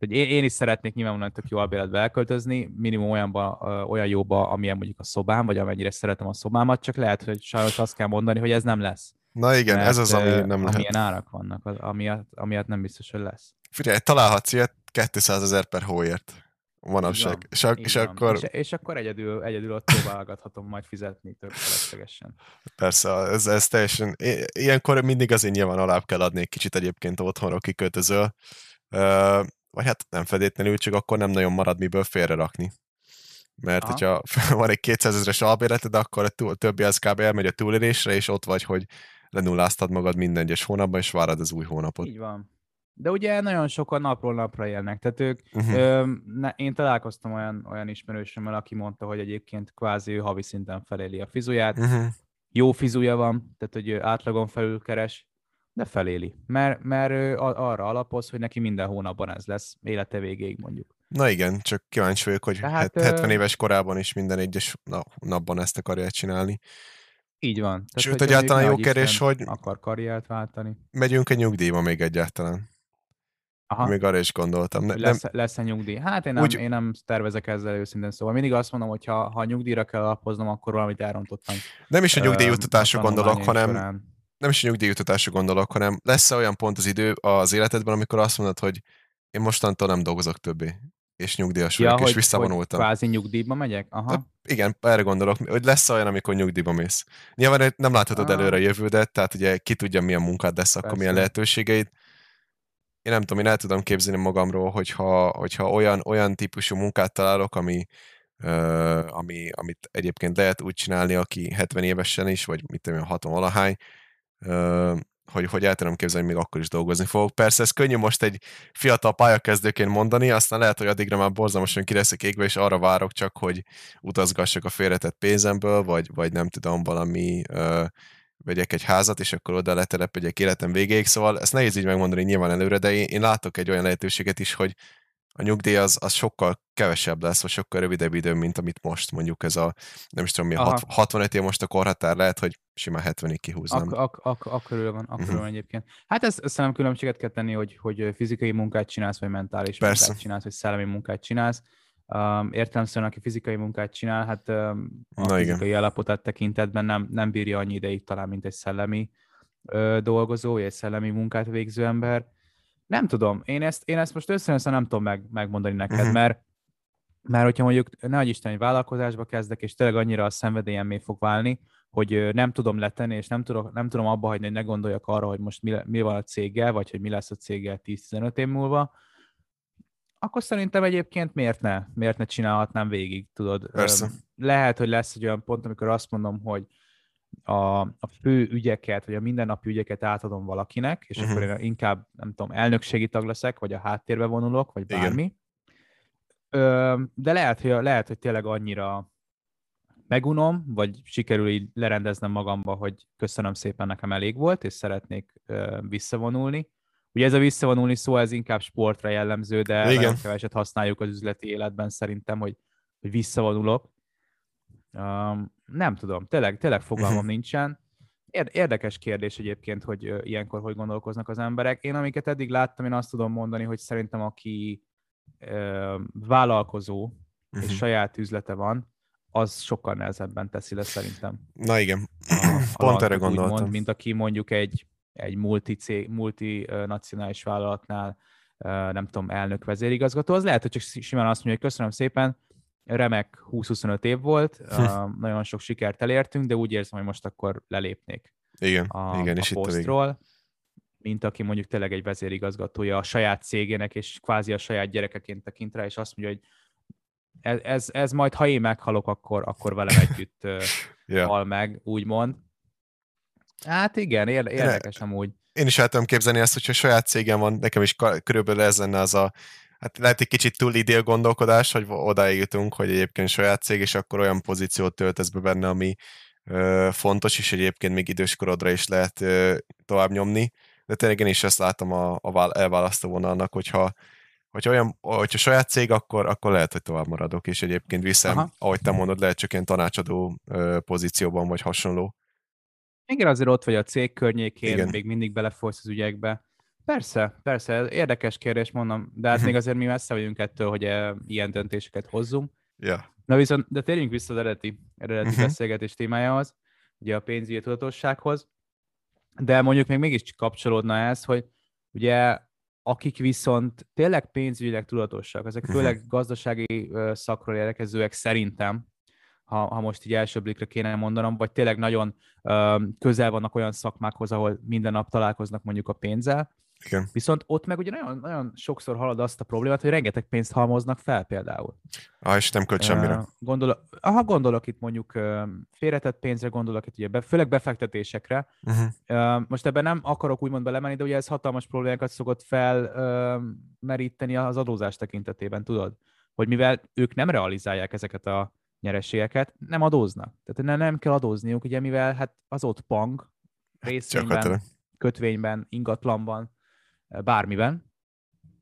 tehát, én, én is szeretnék nyilvánvalóan tök jó albéletbe elköltözni, minimum olyanba, olyan jóba, amilyen mondjuk a szobám, vagy amennyire szeretem a szobámat, csak lehet, hogy sajnos azt kell mondani, hogy ez nem lesz. Na igen, ez az, ami nem lehet. Amilyen árak vannak, az, amiatt, amiatt nem biztos, hogy lesz. Figyelj, találhatsz ilyet 200 ezer per hóért. manapság. És, ak- és akkor... És, és, akkor egyedül, egyedül ott próbálgathatom majd fizetni több feleslegesen. Persze, ez, ez teljesen... Ilyenkor mindig azért nyilván alább kell adni egy kicsit egyébként otthonra kiköltözöl. Vagy hát nem fedétlenül, csak akkor nem nagyon marad miből félrerakni. Mert Aha. hogyha van egy 200 ezeres albéleted, akkor a, a többi az kb. elmegy a túlélésre, és ott vagy, hogy lenulláztad magad minden egyes hónapban, és várad az új hónapot. Így van. De ugye nagyon sokan napról napra élnek, tehát ők, uh-huh. ö, ne, én találkoztam olyan, olyan ismerősömmel, aki mondta, hogy egyébként kvázi ő havi szinten feléli a fizuját, uh-huh. jó fizuja van, tehát hogy ő átlagon felül keres, de feléli, mert, mert ő arra alapoz, hogy neki minden hónapban ez lesz, élete végéig mondjuk. Na igen, csak kíváncsi vagyok, hogy Tehát, 70 éves korában is minden egyes napban ezt akarja csinálni. Így van. Tehát, Sőt, egyáltalán jó kérdés, hogy akar karriert váltani. Megyünk-e nyugdíjba még egyáltalán? Aha. Még arra is gondoltam. Ne, lesz, nem... lesz a nyugdíj? Hát én nem, Úgy... én nem tervezek ezzel őszintén, szóval mindig azt mondom, hogy ha, ha nyugdíjra kell alapoznom, akkor valamit elrontottam. Nem is a nyugdíjutatásra gondolok, hanem során. nem is a nyugdíjutatásra gondolok, hanem lesz -e olyan pont az idő az életedben, amikor azt mondod, hogy én mostantól nem dolgozok többé és nyugdíjas ja, vagyok, hogy, és visszavonultam. Hogy kvázi nyugdíjba megyek? Aha. De igen, erre gondolok, hogy lesz olyan, amikor nyugdíjba mész. Nyilván nem láthatod ah. előre a jövődet, tehát ugye ki tudja, milyen munkád lesz, akkor milyen lehetőségeid. Én nem tudom, én el tudom képzelni magamról, hogyha, hogyha olyan, olyan típusú munkát találok, ami, uh, ami, amit egyébként lehet úgy csinálni, aki 70 évesen is, vagy mit tudom, 60 valahány, uh, hogy, hogy el tudom képzelni, hogy még akkor is dolgozni fogok. Persze ez könnyű most egy fiatal pályakezdőként mondani, aztán lehet, hogy addigra már borzalmasan ki leszek égve, és arra várok csak, hogy utazgassak a félretett pénzemből, vagy, vagy nem tudom, valami ö, vegyek egy házat, és akkor oda letelepedjek életem végéig. Szóval ezt nehéz így megmondani nyilván előre, de én, én látok egy olyan lehetőséget is, hogy a nyugdíj az, az sokkal kevesebb lesz, vagy sokkal rövidebb idő, mint amit most mondjuk ez a, nem is tudom mi, a 65 év most a korhatár lehet, hogy simán 70-ig kihúznám. Ak- ak- ak- van, akkor uh-huh. van egyébként. Hát ez szerintem különbséget kell tenni, hogy, hogy fizikai munkát csinálsz, vagy mentális Persze. munkát csinálsz, vagy szellemi munkát csinálsz. Um, értelemszerűen, aki fizikai munkát csinál, hát um, a Na fizikai igen. állapotát tekintetben nem, nem bírja annyi ideig talán, mint egy szellemi ö, dolgozó, vagy egy szellemi munkát végző ember nem tudom, én ezt, én ezt most össze nem tudom meg, megmondani neked, uh-huh. mert mert hogyha mondjuk, ne Isten, egy vállalkozásba kezdek, és tényleg annyira a szenvedélyemmé fog válni, hogy nem tudom letenni, és nem, tudom, nem tudom abba hagyni, hogy ne gondoljak arra, hogy most mi, mi van a céggel, vagy hogy mi lesz a céggel 10-15 év múlva, akkor szerintem egyébként miért ne? Miért ne csinálhatnám végig, tudod? Persze. Lehet, hogy lesz egy olyan pont, amikor azt mondom, hogy a, a fő ügyeket, vagy a mindennapi ügyeket átadom valakinek, és uh-huh. akkor én inkább, nem tudom, elnökségi tag leszek, vagy a háttérbe vonulok, vagy bármi. Ö, de lehet hogy, lehet, hogy tényleg annyira megunom, vagy sikerül így lerendeznem magamba, hogy köszönöm szépen, nekem elég volt, és szeretnék ö, visszavonulni. Ugye ez a visszavonulni szó, ez inkább sportra jellemző, de Igen. keveset használjuk az üzleti életben szerintem, hogy, hogy visszavonulok. Um, nem tudom, tényleg, tényleg fogalmam uh-huh. nincsen. Érdekes kérdés egyébként, hogy ilyenkor hogy gondolkoznak az emberek. Én amiket eddig láttam, én azt tudom mondani, hogy szerintem aki vállalkozó uh-huh. és mhm. saját üzlete van, az sokkal nehezebben teszi le szerintem. Na igen, a, pont erre gondoltam. Mond, mint aki mondjuk egy, egy multi multinacionális vállalatnál, nem tudom, elnök vezérigazgató, az lehet, hogy csak simán azt mondja, hogy köszönöm szépen, remek 20-25 év volt, uh, nagyon sok sikert elértünk, de úgy érzem, hogy most akkor lelépnék igen, a, igen, a és posztról, mint aki mondjuk tényleg egy vezérigazgatója a saját cégének, és kvázi a saját gyerekeként tekint rá, és azt mondja, hogy ez, ez, ez majd, ha én meghalok, akkor, akkor velem együtt yeah. hal meg, úgymond. Hát igen, érdekes amúgy. Én is el tudom képzelni ezt, hogyha saját cégem van, nekem is körülbelül ez lenne az a hát lehet egy kicsit túl idél gondolkodás, hogy odáig jutunk, hogy egyébként saját cég, és akkor olyan pozíciót töltesz be benne, ami ö, fontos, és egyébként még időskorodra is lehet ö, tovább nyomni. De tényleg én is ezt látom a, a elválasztó vonalnak, hogyha, hogyha, olyan, hogyha saját cég, akkor, akkor lehet, hogy tovább maradok, és egyébként viszem, Aha. ahogy te mondod, lehet csak ilyen tanácsadó pozícióban, vagy hasonló. Igen, azért ott vagy a cég környékén, Igen. még mindig belefolysz az ügyekbe. Persze, persze, érdekes kérdés, mondom, de hát mhm. még azért mi messze vagyunk ettől, hogy e, ilyen döntéseket hozzunk. Yeah. Na viszont, de térjünk vissza az eredeti, eredeti uh-huh. beszélgetés témájához, ugye a pénzügyi tudatossághoz, de mondjuk még mégis kapcsolódna ez, hogy ugye akik viszont tényleg pénzügyileg tudatosak, ezek Mhm. főleg gazdasági ö, szakról érkezőek szerintem, ha, ha most így első blikre kéne mondanom, vagy tényleg nagyon ö, közel vannak olyan szakmákhoz, ahol minden nap találkoznak mondjuk a pénzzel, Igen. viszont ott meg ugye nagyon, nagyon sokszor halad azt a problémát, hogy rengeteg pénzt halmoznak fel például. Ah, és nem költ semmire. Ö, Gondolok, aha, gondolok itt mondjuk félretett pénzre, gondolok itt ugye be, főleg befektetésekre. Uh-huh. Most ebben nem akarok úgymond belemenni, de ugye ez hatalmas problémákat szokott felmeríteni az adózás tekintetében, tudod? Hogy mivel ők nem realizálják ezeket a nyereségeket, nem adóznak. Tehát nem, nem kell adózniuk, ugye mivel hát az ott pang, részvényben, Gyakorlatilag. kötvényben, ingatlanban, bármiben,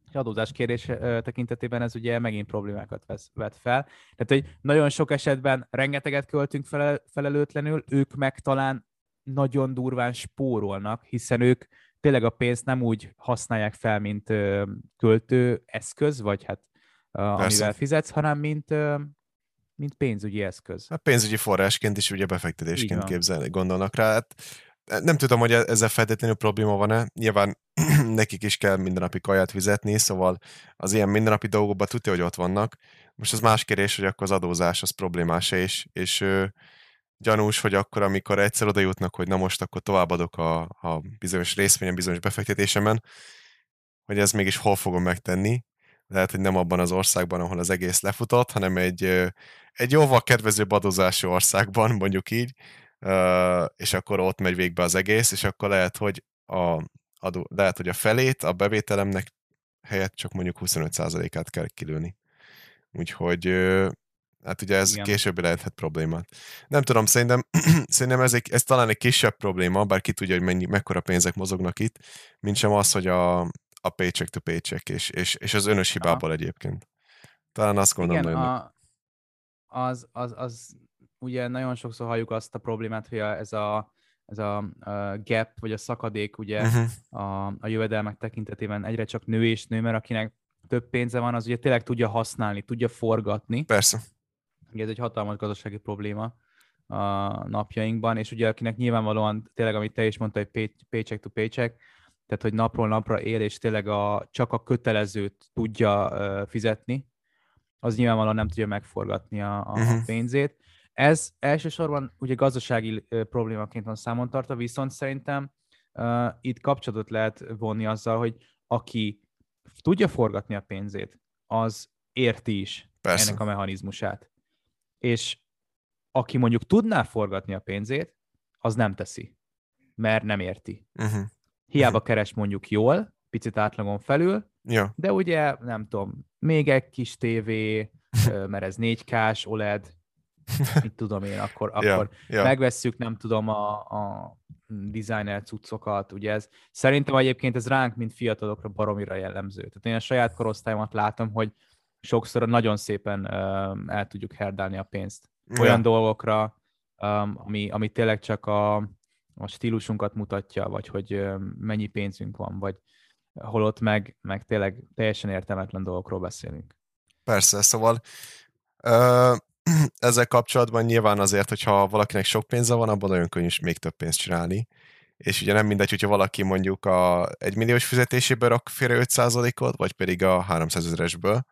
és adózás kérdés ö, tekintetében ez ugye megint problémákat vesz, vet fel. Tehát, hogy nagyon sok esetben rengeteget költünk felel, felelőtlenül, ők meg talán nagyon durván spórolnak, hiszen ők tényleg a pénzt nem úgy használják fel, mint ö, költő eszköz, vagy hát ö, amivel fizetsz, hanem mint, ö, mint pénzügyi eszköz. Hát pénzügyi forrásként is ugye befektetésként van. képzelni, gondolnak rá. Hát nem tudom, hogy ezzel feltétlenül probléma van-e. Nyilván nekik is kell mindennapi kaját fizetni, szóval az ilyen mindennapi dolgokban tudja, hogy ott vannak. Most az más kérdés, hogy akkor az adózás az problémás és, és ö, gyanús, hogy akkor, amikor egyszer oda jutnak, hogy na most akkor továbbadok a, a bizonyos részvényen, bizonyos befektetésemen, hogy ez mégis hol fogom megtenni. Lehet, hogy nem abban az országban, ahol az egész lefutott, hanem egy, egy jóval kedvezőbb adózási országban, mondjuk így, és akkor ott megy végbe az egész, és akkor lehet, hogy a, adó, lehet, hogy a felét a bevételemnek helyett csak mondjuk 25%-át kell kilőni. Úgyhogy hát ugye ez Igen. később lehethet problémát. Nem tudom, szerintem, szerintem ez, egy, ez talán egy kisebb probléma, bár ki tudja, hogy mennyi, mekkora pénzek mozognak itt, mint sem az, hogy a, a paycheck to paycheck, és, és, és az önös hibából egyébként. Talán azt gondolom, Igen, nagyon a, az, az, az, ugye nagyon sokszor halljuk azt a problémát, hogy a, ez a, ez a, a gap, vagy a szakadék ugye Uh-huh. a, a jövedelmek tekintetében egyre csak nő és nő, mert akinek több pénze van, az ugye tényleg tudja használni, tudja forgatni. Persze. Ugye ez egy hatalmas gazdasági probléma a napjainkban, és ugye akinek nyilvánvalóan tényleg, amit te is mondtad, hogy pay, paycheck to paycheck, tehát hogy napról napra él, és tényleg a, csak a kötelezőt tudja uh, fizetni, az nyilvánvalóan nem tudja megforgatni a, a, Mhm. pénzét. Ez elsősorban ugye gazdasági problémaként van számon tartva, viszont szerintem uh, itt kapcsolatot lehet vonni azzal, hogy aki tudja forgatni a pénzét, az érti is Persze. ennek a mechanizmusát. És aki mondjuk tudná forgatni a pénzét, az nem teszi, mert nem érti. Uh-huh. Hiába keres mondjuk jól, picit átlagon felül, Ja, de ugye, nem tudom, még egy kis tévé, mert ez 4K-s OLED, mit tudom én, akkor, akkor ja. megvesszük, nem tudom, a, a designer cuccokat, ugye ez, szerintem egyébként ez ránk, mint fiatalokra baromira jellemző. Tehát én a saját korosztályomat látom, hogy sokszor nagyon szépen um, el tudjuk herdálni a pénzt. Olyan ja. dolgokra, um, ami, ami tényleg csak a, a stílusunkat mutatja, vagy hogy um, mennyi pénzünk van, vagy holott meg, meg tényleg teljesen értelmetlen dolgokról beszélünk. Persze, szóval ezzel kapcsolatban nyilván azért, hogyha valakinek sok pénze van, abban nagyon könnyű még több pénzt csinálni. És ugye nem mindegy, hogyha valaki mondjuk a egy milliós fizetéséből rak félre 5%-ot, vagy pedig a 300 ezeresből.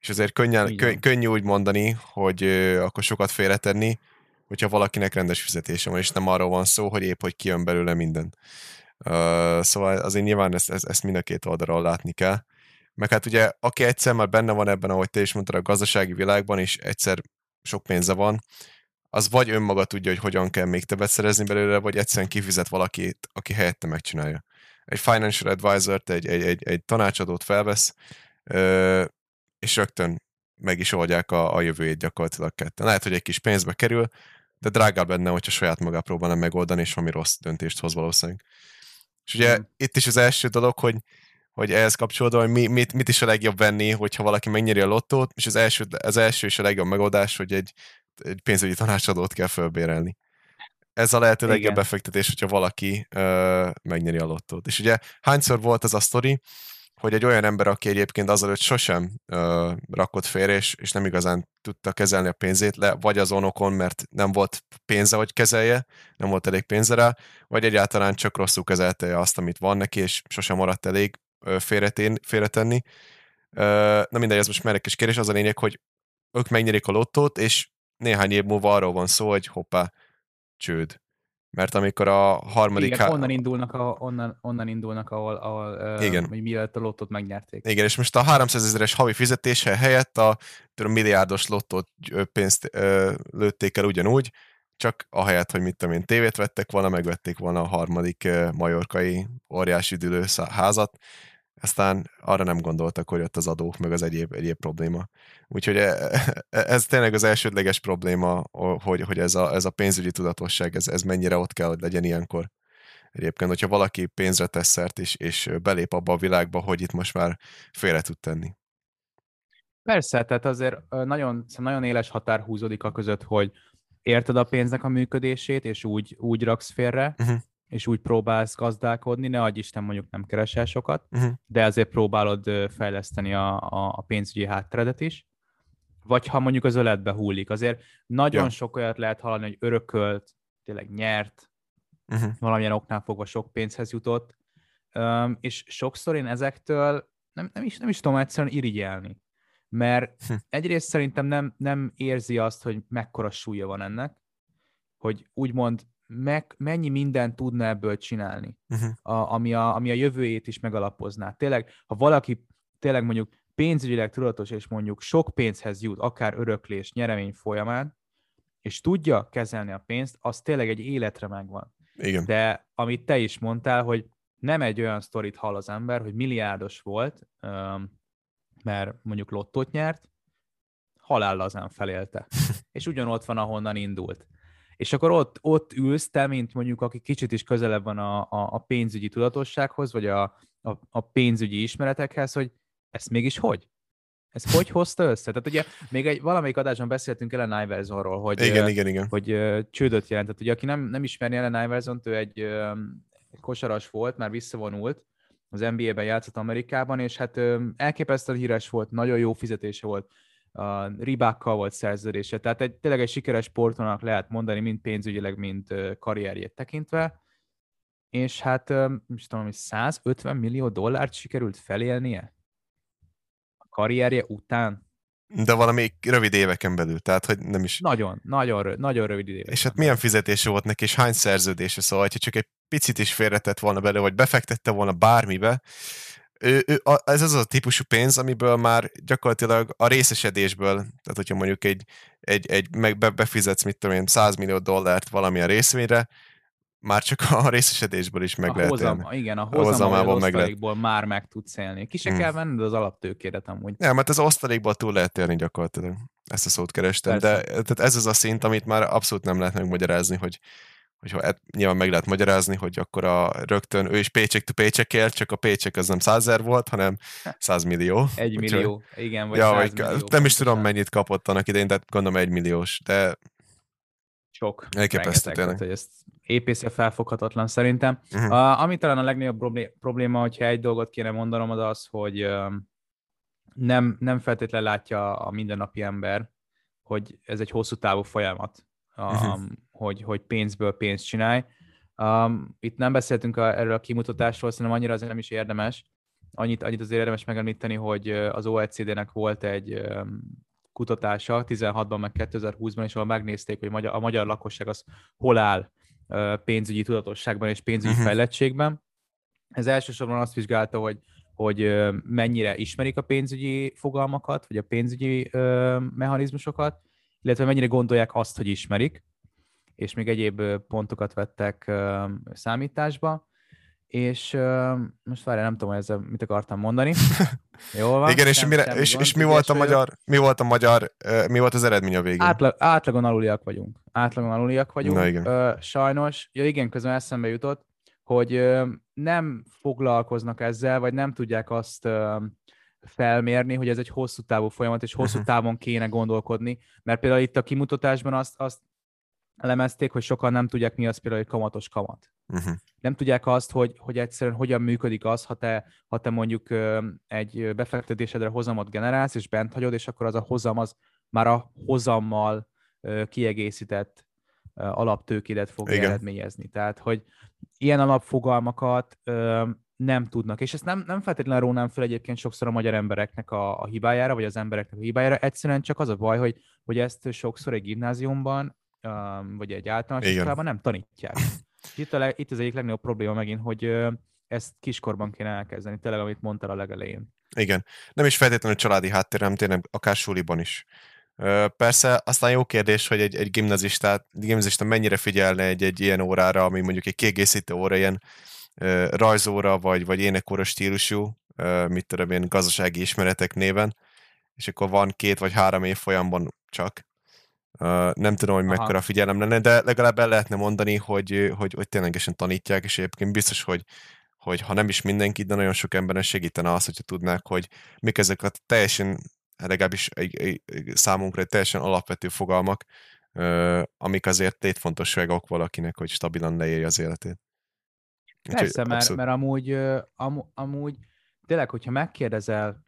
És azért könnyen, kö, könnyű úgy mondani, hogy ö, akkor sokat félretenni, hogyha valakinek rendes fizetése van, és nem arról van szó, hogy épp, hogy kijön belőle minden. Uh, szóval azért nyilván ezt, ezt, ezt mind a két oldalról látni kell. Meg hát ugye, aki egyszer már benne van ebben, ahogy te is mondtad, a gazdasági világban, és egyszer sok pénze van, az vagy önmaga tudja, hogy hogyan kell még többet szerezni belőle, vagy egyszerűen kifizet valakit, aki helyette megcsinálja. Egy financial advisor-t, egy, egy, egy, egy tanácsadót felvesz, és rögtön meg is oldják a, a jövőjét gyakorlatilag ketten. Lehet, hogy egy kis pénzbe kerül, de drágább lenne, hogyha saját magá próbálna megoldani, és valami rossz döntést hoz valószínűleg. És ugye Mm. itt is az első dolog, hogy, hogy ehhez kapcsolódva, hogy mi, mit, mit is a legjobb venni, hogyha valaki megnyeri a lottót, és az első, az első és a legjobb megoldás, hogy egy, egy pénzügyi tanácsadót kell fölbérelni. Ez a lehető legjobb befektetés, hogyha valaki ö, megnyeri a lottót. És ugye hányszor volt az a sztori, hogy egy olyan ember, aki egyébként azelőtt sosem ö, rakott félre, és, és nem igazán tudta kezelni a pénzét, le, vagy azon okon, mert nem volt pénze, hogy kezelje, nem volt elég pénze rá, vagy egyáltalán csak rosszul kezelte azt, amit van neki, és sosem maradt elég, félretén, félretenni. Na mindegy, ez most már egy kis kérdés, az a lényeg, hogy ők megnyerik a lottót, és néhány év múlva arról van szó, hogy hoppá, csőd. Mert amikor a harmadik... Igen, há... onnan indulnak, a, onnan, onnan indulnak ahol, ahol Igen. Uh, mielőtt a lottót megnyerték. Igen, és most a 300 ezeres havi fizetése helyett a tudom, milliárdos lottót pénzt ö, lőtték el ugyanúgy, csak ahelyett, hogy mit tudom én, tévét vettek volna, megvették volna a harmadik majorkai óriási üdülő házat, aztán arra nem gondoltak, hogy ott az adók, meg az egyéb, egyéb probléma. Úgyhogy e, e, ez tényleg az elsődleges probléma, hogy, hogy ez, a, ez a pénzügyi tudatosság, ez, ez mennyire ott kell, hogy legyen ilyenkor. Egyébként, hogyha valaki pénzre tesz szert, és, és belép abba a világba, hogy itt most már félre tud tenni. Persze, tehát azért nagyon, nagyon éles határ húzódik a között, hogy érted a pénznek a működését, és úgy, úgy raksz félre, uh-huh. és úgy próbálsz gazdálkodni, ne adj Isten mondjuk nem keresel sokat, uh-huh. de azért próbálod fejleszteni a, a, a pénzügyi hátteredet is. Vagy ha mondjuk az öletbe hullik. Azért nagyon ja. sok olyat lehet hallani, hogy örökölt, tényleg nyert, uh-huh. valamilyen oknál fogva sok pénzhez jutott, um, és sokszor én ezektől nem, nem, is, nem is tudom egyszerűen irigyelni mert hm. egyrészt szerintem nem, nem érzi azt, hogy mekkora súlya van ennek, hogy úgymond meg, mennyi mindent tudna ebből csinálni, uh-huh. a, ami, a, ami a jövőjét is megalapozná. Tényleg, ha valaki tényleg mondjuk pénzügyileg tudatos, és mondjuk sok pénzhez jut, akár öröklés, nyeremény folyamán, és tudja kezelni a pénzt, az tényleg egy életre megvan. Igen. De amit te is mondtál, hogy nem egy olyan sztorit hall az ember, hogy milliárdos volt, mert mondjuk lottót nyert, halál lazán felélte. És ugyanott van, ahonnan indult. És akkor ott, ott ülsz te, mint mondjuk, aki kicsit is közelebb van a, a, a pénzügyi tudatossághoz, vagy a, a, a pénzügyi ismeretekhez, hogy ezt mégis hogy? Ez hogy hozta össze? Tehát ugye még egy valamelyik adásban beszéltünk Ellen Iversonról, hogy, igen, igen, igen. hogy uh, csődöt jelentett. Ugye aki nem, nem ismerni Ellen Iverson, ő egy, uh, egy kosaras volt, már visszavonult, az NBA-ben játszott Amerikában, és hát elképesztően híres volt, nagyon jó fizetése volt, ribákkal volt szerződése, tehát egy, tényleg egy sikeres sportonak lehet mondani, mind pénzügyileg, mind karrierjét tekintve, és hát, most tudom, hogy 150 millió dollárt sikerült felélnie? A karrierje után. De valami rövid éveken belül, tehát hogy nem is... Nagyon, nagyon, nagyon rövid éveken És hát milyen fizetése volt neki, és hány szerződése, szóval, hogyha csak egy picit is félretett volna bele, vagy befektette volna bármibe, ő, ő, ez az a típusú pénz, amiből már gyakorlatilag a részesedésből, tehát hogyha mondjuk egy, egy, egy meg be, befizetsz, mit tudom én, 100 millió dollárt valamilyen részvényre, már csak a részesedésből is meg a lehet hozam, élni. Igen, a hozamával meg lehet. már meg tudsz élni. Ki se hmm. kell venned az alaptőkéret amúgy. Nem, mert az osztalékból túl lehet élni gyakorlatilag. Ezt a szót kerestem. Persze. De tehát ez az a szint, amit már abszolút nem lehet megmagyarázni, hogy hogy hát nyilván meg lehet magyarázni, hogy akkor a rögtön ő is paycheck to paycheck él, csak a paycheck az nem százer volt, hanem 100 millió. Egy millió, igen, vagy ja, vagy millió. Nem is tudom, mennyit kapott annak idején, de gondolom egy milliós, de sok. Elképesztő tényleg. hogy ezt épészre felfoghatatlan szerintem. Uh-huh. Uh, ami talán a legnagyobb probléma, hogyha egy dolgot kéne mondanom, az az, hogy nem, nem feltétlenül látja a mindennapi ember, hogy ez egy hosszú távú folyamat uh-huh. hogy, hogy pénzből pénzt csinálj. Um, itt nem beszéltünk a, erről a kimutatásról, szerintem annyira azért nem is érdemes. Annyit, annyit azért érdemes megemlíteni, hogy az OECD-nek volt egy um, kutatása 16-ban, meg 2020-ban, és ahol megnézték, hogy a magyar lakosság az hol áll pénzügyi tudatosságban és pénzügyi uh-huh. fejlettségben. Ez elsősorban azt vizsgálta, hogy hogy mennyire ismerik a pénzügyi fogalmakat, vagy a pénzügyi mechanizmusokat, illetve mennyire gondolják azt, hogy ismerik, és még egyéb pontokat vettek számításba, és most várjál, nem tudom, hogy ezzel mit akartam mondani. Jó van. Igen, és, mire, és, és mi, volt a magyar, mi volt a magyar, mi volt az eredmény a végén? Átlag, átlagon aluliak vagyunk. Átlagon aluliak vagyunk. Na igen. Sajnos, ja igen, közben eszembe jutott, hogy nem foglalkoznak ezzel, vagy nem tudják azt felmérni, hogy ez egy hosszú távú folyamat, és hosszú uh-huh. távon kéne gondolkodni, mert például itt a kimutatásban azt, azt elemezték, hogy sokan nem tudják, mi az például egy kamatos kamat. Uh-huh. Nem tudják azt, hogy, hogy egyszerűen hogyan működik az, ha te, ha te mondjuk egy befektetésedre hozamot generálsz, és bent hagyod, és akkor az a hozam az már a hozammal kiegészített alaptőkédet fog Igen. eredményezni. Tehát, hogy ilyen alapfogalmakat nem tudnak. És ezt nem, nem feltétlenül rónám fel egyébként sokszor a magyar embereknek a, a hibájára, vagy az embereknek a hibájára, egyszerűen csak az a baj, hogy, hogy ezt sokszor egy gimnáziumban, um, vagy egy általános iskolában nem tanítják. Itt, a, itt az egyik legnagyobb probléma megint, hogy ezt kiskorban kéne elkezdeni, tényleg, amit mondtál a legelején. Igen. Nem is feltétlenül családi háttér, hanem tényleg akár suliban is. Persze, aztán jó kérdés, hogy egy, egy gimnazistát, gimnazista mennyire figyelne egy, egy ilyen órára, ami mondjuk egy kiegészítő óra, ilyen rajzóra, vagy, vagy énekóra stílusú, mit tudom én, gazdasági ismeretek néven, és akkor van két vagy három év folyamban csak. Nem tudom, hogy mekkora Aha. figyelem lenne, de legalább el lehetne mondani, hogy, hogy, hogy ténylegesen tanítják, és egyébként biztos, hogy, hogy ha nem is mindenki, de nagyon sok emberen segítene az, hogyha tudnák, hogy mik ezek a teljesen, legalábbis egy, egy, egy számunkra egy teljesen alapvető fogalmak, amik azért létfontosságok valakinek, hogy stabilan leírja az életét. Persze, mert, abszolút... mert amúgy, am, amúgy tényleg, hogyha megkérdezel,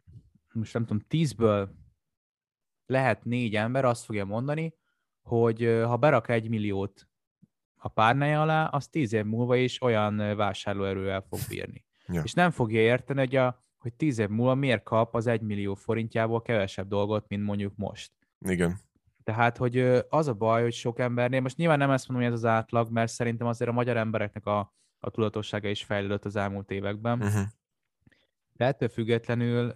most nem tudom, tízből lehet négy ember, azt fogja mondani, hogy ha berak egy milliót a párnája alá, az tíz év múlva is olyan vásárlóerővel fog bírni. Ja. És nem fogja érteni, hogy, a, hogy tíz év múlva miért kap az egy millió forintjából kevesebb dolgot, mint mondjuk most. Igen. Tehát, hogy az a baj, hogy sok embernél, most nyilván nem ezt mondom, hogy ez az átlag, mert szerintem azért a magyar embereknek a, a tudatossága is fejlődött az elmúlt években. Uh-huh. De ettől függetlenül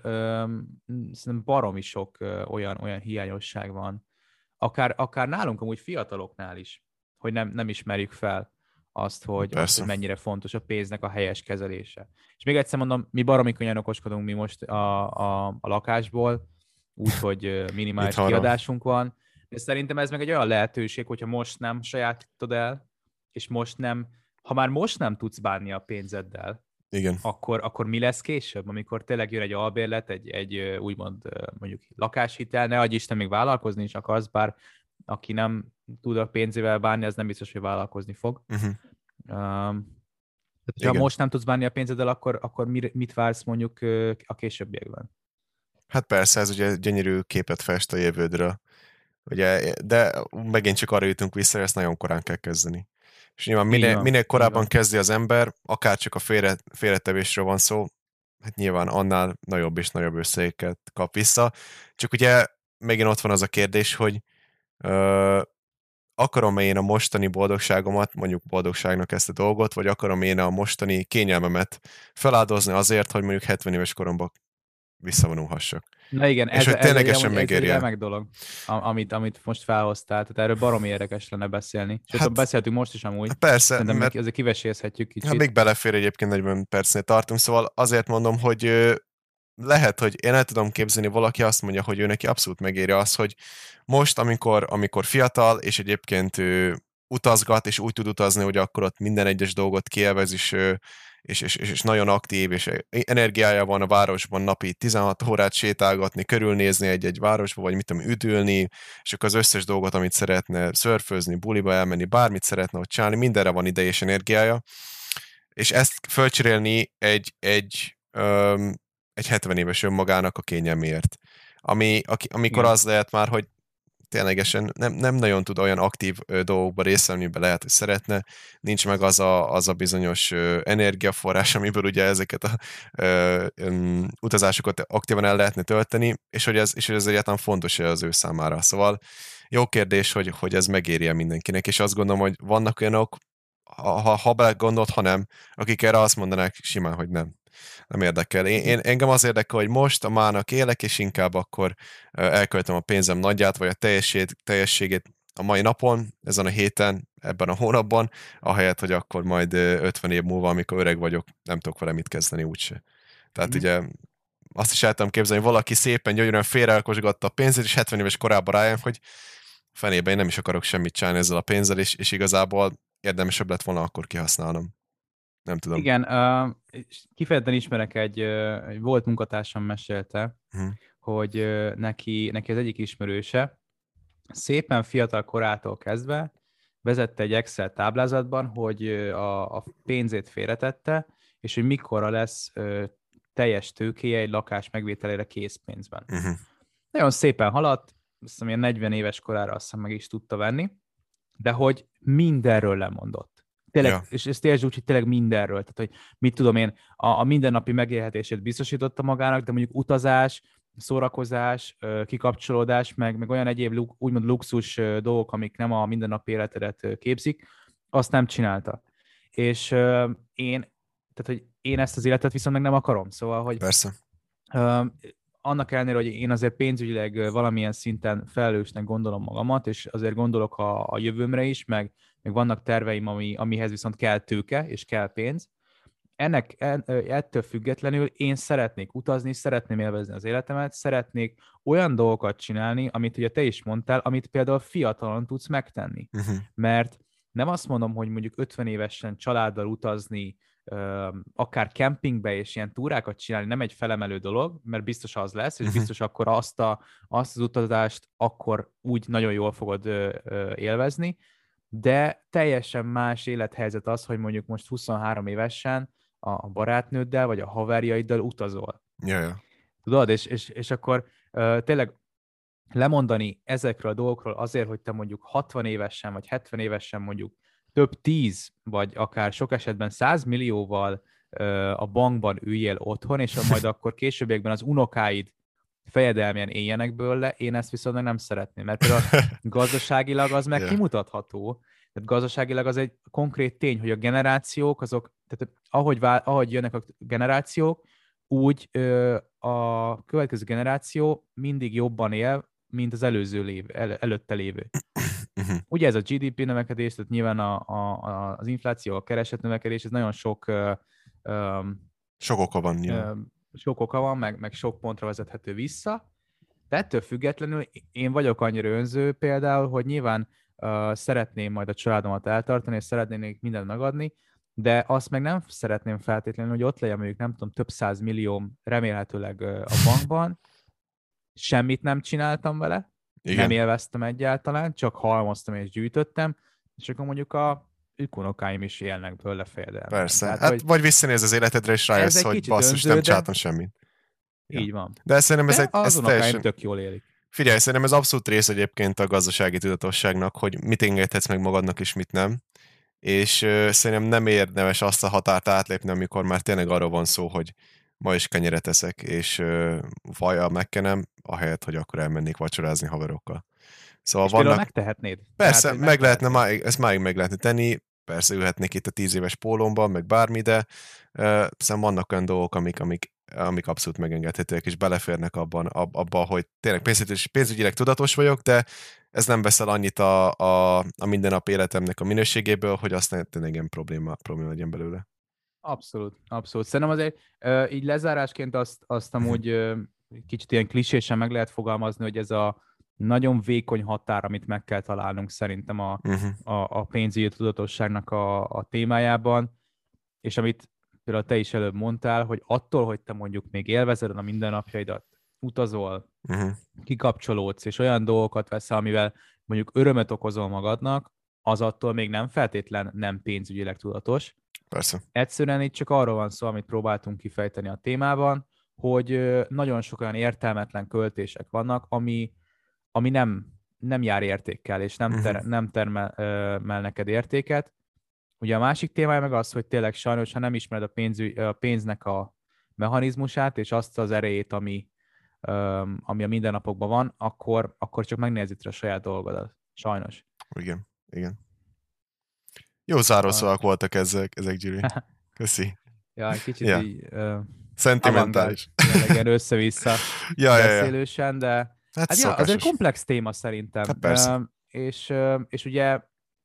szerintem baromi sok olyan, olyan hiányosság van. Akár, akár nálunk amúgy fiataloknál is, hogy nem, nem ismerjük fel azt hogy, azt, hogy mennyire fontos a pénznek a helyes kezelése. És még egyszer mondom, mi baromi könnyen okoskodunk mi most a, a, a lakásból, úgyhogy minimális kiadásunk van, de szerintem ez meg egy olyan lehetőség, hogyha most nem sajátítod el, és most nem ha már most nem tudsz bánni a pénzeddel, igen. Akkor, akkor mi lesz később, amikor tényleg jön egy albérlet, egy, egy úgymond mondjuk lakáshitel, ne adj Isten, még vállalkozni is akarsz, bár aki nem tud a pénzével bánni, az nem biztos, hogy vállalkozni fog. Uh-huh. Um, tehát, ha most nem tudsz bánni a pénzeddel, akkor, akkor mit vársz mondjuk a későbbiekben? Hát persze, ez ugye gyönyörű képet fest a jövődről. Ugye, de megint csak arra jutunk vissza, hogy ezt nagyon korán kell kezdeni. És nyilván minél, minél korábban kezdi az ember, akár csak a félre, félretevésről van szó, hát nyilván annál nagyobb és nagyobb összegeket kap vissza. Csak ugye megint ott van az a kérdés, hogy ö, akarom-e én a mostani boldogságomat, mondjuk boldogságnak ezt a dolgot, vagy akarom én a mostani kényelmemet feláldozni azért, hogy mondjuk 70 éves koromban visszavonulhassak. Na igen, és ez, hogy ténylegesen ez, megéri. Ez egy remek dolog, amit, amit most felhoztál, tehát erről baromi érdekes lenne beszélni. És hát, beszéltünk most is amúgy. Hát persze, Szerintem mert azért kivesézhetjük kicsit. Hát még belefér egyébként 40 percnél tartunk, szóval azért mondom, hogy lehet, hogy én el tudom képzelni, valaki azt mondja, hogy ő neki abszolút megéri az, hogy most, amikor, amikor fiatal, és egyébként ő utazgat, és úgy tud utazni, hogy akkor ott minden egyes dolgot kielvez, és és, és, és nagyon aktív, és energiája van a városban napi 16 órát sétálgatni, körülnézni egy-egy városba, vagy mit tudom, üdülni, és akkor az összes dolgot, amit szeretne, szörfőzni, buliba elmenni, bármit szeretne ott csinálni, mindenre van ideje és energiája, és ezt fölcserélni egy, egy, öm, egy 70 éves önmagának a kényelmért. Ami, amikor az lehet már, hogy ténylegesen nem, nem nagyon tud olyan aktív dolgokba részt venni, lehet, hogy szeretne, nincs meg az a, az a bizonyos energiaforrás, amiből ugye ezeket a ö, ö, utazásokat aktívan el lehetne tölteni, és hogy ez, és hogy ez egyáltalán fontos az ő számára. Szóval jó kérdés, hogy, hogy ez megéri mindenkinek, és azt gondolom, hogy vannak olyanok, ha, ha, belegondolod, ha nem, akik erre azt mondanák simán, hogy nem nem érdekel. Én, én, engem az érdekel, hogy most a mának élek, és inkább akkor elköltöm a pénzem nagyját, vagy a teljességét, teljességét a mai napon, ezen a héten, ebben a hónapban, ahelyett, hogy akkor majd 50 év múlva, amikor öreg vagyok, nem tudok vele mit kezdeni úgyse. Tehát mm. ugye azt is el tudom képzelni, hogy valaki szépen gyönyörűen félreelkosgatta a pénzét, és 70 éves korában rájön, hogy fenében én nem is akarok semmit csinálni ezzel a pénzzel, és, és igazából érdemesebb lett volna akkor kihasználnom. Nem tudom. Igen, uh, kifejezetten ismerek egy, egy volt munkatársam mesélte, uh-huh. hogy neki, neki az egyik ismerőse szépen fiatal korától kezdve vezette egy Excel táblázatban, hogy a, a pénzét félretette, és hogy mikorra lesz uh, teljes tőkéje egy lakás megvételére készpénzben. Uh-huh. Nagyon szépen haladt, azt hiszem, ilyen 40 éves korára azt hiszem meg is tudta venni, de hogy mindenről lemondott Tényleg, Ja. és ezt értsd úgy, hogy tényleg mindenről. Tehát, hogy mit tudom én, a, a mindennapi megélhetését biztosította magának, de mondjuk utazás, szórakozás, kikapcsolódás, meg, meg olyan egyéb úgymond luxus dolgok, amik nem a mindennapi életedet képzik, azt nem csinálta. És én, tehát, hogy én ezt az életet viszont meg nem akarom. Szóval, hogy Persze. Annak ellenére, hogy én azért pénzügyileg valamilyen szinten felelősnek gondolom magamat, és azért gondolok a, a jövőmre is, meg, meg vannak terveim, ami, amihez viszont kell tőke, és kell pénz. Ennek en- ö, ettől függetlenül én szeretnék utazni, szeretném élvezni az életemet, szeretnék olyan dolgokat csinálni, amit ugye te is mondtál, amit például fiatalon tudsz megtenni Uh-huh. mert nem azt mondom, hogy mondjuk 50 évesen családdal utazni, akár kempingbe és ilyen túrákat csinálni nem egy felemelő dolog, mert biztos az lesz, és Mhm. biztos akkor azt, a, azt az utazást akkor úgy nagyon jól fogod élvezni, de teljesen más élethelyzet az, hogy mondjuk most 23 évesen a barátnőddel vagy a haverjaiddal utazol. Ja, ja. Tudod, és, és, és akkor ö, tényleg lemondani ezekről a dolgokról azért, hogy te mondjuk 60 évesen vagy 70 évesen mondjuk több tíz, vagy akár sok esetben 100 millióval a bankban üljél otthon, és majd akkor későbbiekben az unokáid fejedelmien éljenek belőle, én ezt viszont meg nem szeretném, mert például gazdaságilag az meg Ja. kimutatható, tehát gazdaságilag az egy konkrét tény, hogy a generációk, azok, tehát ahogy, vál, ahogy jönnek a generációk, úgy ö, a következő generáció mindig jobban él, mint az előző lév, el, előtte lévő. Uh-huh. Ugye ez a GDP növekedés, tehát nyilván a, a, a, az infláció, a kereset növekedés, ez nagyon sok, ö, ö, Sok oka van, ja. Sok oka van, meg, meg sok pontra vezethető vissza. De ettől függetlenül én vagyok annyira önző például, hogy nyilván uh, szeretném majd a családomat eltartani, és szeretnék mindent megadni, de azt meg nem szeretném feltétlenül, hogy ott legyen mondjuk, nem tudom, több száz millió remélhetőleg ö, a bankban, semmit nem csináltam vele, Igen. nem élveztem egyáltalán, csak halmoztam és gyűjtöttem, és akkor mondjuk a ükunokáim is élnek belőle fejedelmet. Persze. Tehát, hát, hogy vagy visszanéz az életedre, és rájössz, hogy basszus, önző, nem de- csináltam semmit. ja. így van. De szerintem ez, De egy, ez az unokáim teljesen... tök jól élik. Figyelj, szerintem ez abszolút rész egyébként a gazdasági tudatosságnak, hogy mit engedhetsz meg magadnak, és mit nem. És ö, szerintem nem érdemes azt a határt átlépni, amikor már tényleg arról van szó, hogy ma is kenyeret eszek, és ö, vajjal megkenem, ahelyett, hogy akkor elmennék vacsorázni haverokkal. Szóval És vannak, megtehetnéd. persze, hogy meg lehetne, máig, ezt máig meg lehetne tenni, persze ülhetnék itt a tíz éves pólomban, meg bármi, de uh, szerintem vannak olyan dolgok, amik, amik, amik abszolút megengedhetőek, és beleférnek abban, ab, abba, hogy tényleg pénzügyileg, pénzügyileg tudatos vagyok, de ez nem veszel annyit a, a, a mindennapi életemnek a minőségéből, hogy aztán tényleg ilyen probléma, probléma legyen belőle. Abszolút, abszolút. Szerintem azért ö, így lezárásként azt, azt amúgy ö, kicsit ilyen klisésen meg lehet fogalmazni, hogy ez a nagyon vékony határ, amit meg kell találnunk szerintem a, Uh-huh. a, a pénzügyi tudatosságnak a, a témájában, és amit például te is előbb mondtál, hogy attól, hogy te mondjuk még élvezed a mindennapjaidat, utazol, Uh-huh. kikapcsolódsz, és olyan dolgokat veszel, amivel mondjuk örömet okozol magadnak, az attól még nem feltétlen nem pénzügyileg tudatos. Persze. Egyszerűen itt csak arról van szó, amit próbáltunk kifejteni a témában, hogy nagyon sok olyan értelmetlen költések vannak, ami, ami nem, nem jár értékkel, és nem, ter, Mhm. nem termel neked értéket. Ugye a másik témája meg az, hogy tényleg sajnos, ha nem ismered a, pénzü, a pénznek a mechanizmusát, és azt az erejét, ami, ami a mindennapokban van, akkor, akkor csak megnézíted a saját dolgodat. Sajnos. Igen. Igen. Jó zárószavak voltak ezek, ezek Gyuri. Köszi. Ja, kicsit Ja. ja. így ö, Szentimentális. ilyen össze-vissza Ja, ja, ja. beszélősen, de Hát, hát ja, az egy komplex téma szerintem. Hát persze. És, és ugye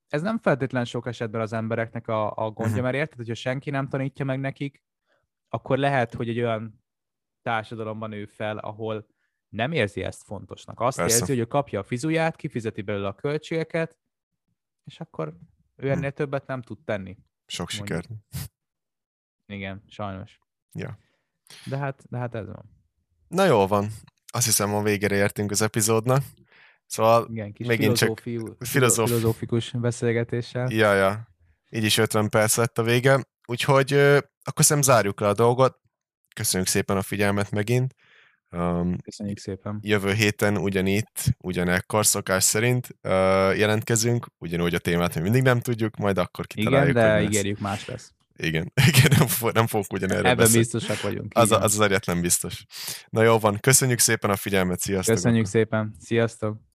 ez nem feltétlen sok esetben az embereknek a, a gondja, Mhm. mert érted, hogyha senki nem tanítja meg nekik, akkor lehet, hogy egy olyan társadalomban nő fel, ahol nem érzi ezt fontosnak. Azt Persze. érzi, hogy ő kapja a fizuját, kifizeti belőle a költségeket, és akkor ő Hm. ennél többet nem tud tenni. Sok mondjuk. sikert. Igen, sajnos. Ja. De hát, de hát ez van. Na jól van. Azt hiszem, a végére értünk az epizódnak. Szóval, Igen, kis Megint csak filozóf- filozófikus beszélgetéssel. ja, ja. Így is 50 perc lett a vége. Úgyhogy akkor szerintem zárjuk le a dolgot. Köszönjük szépen a figyelmet megint. Um, Köszönjük szépen. Jövő héten ugyanitt, ugyanekkor szokás szerint uh, jelentkezünk, ugyanúgy a témát mi mindig nem tudjuk, majd akkor kitaláljuk. Igen, de ígérjük más lesz. Igen, igen nem, fo- nem fogunk ugyanerre Ebben beszélni. biztosak vagyunk. Az, igen. az az egyetlen biztos. Na jó van, köszönjük szépen a figyelmet, sziasztok! Köszönjük szépen. Sziasztok!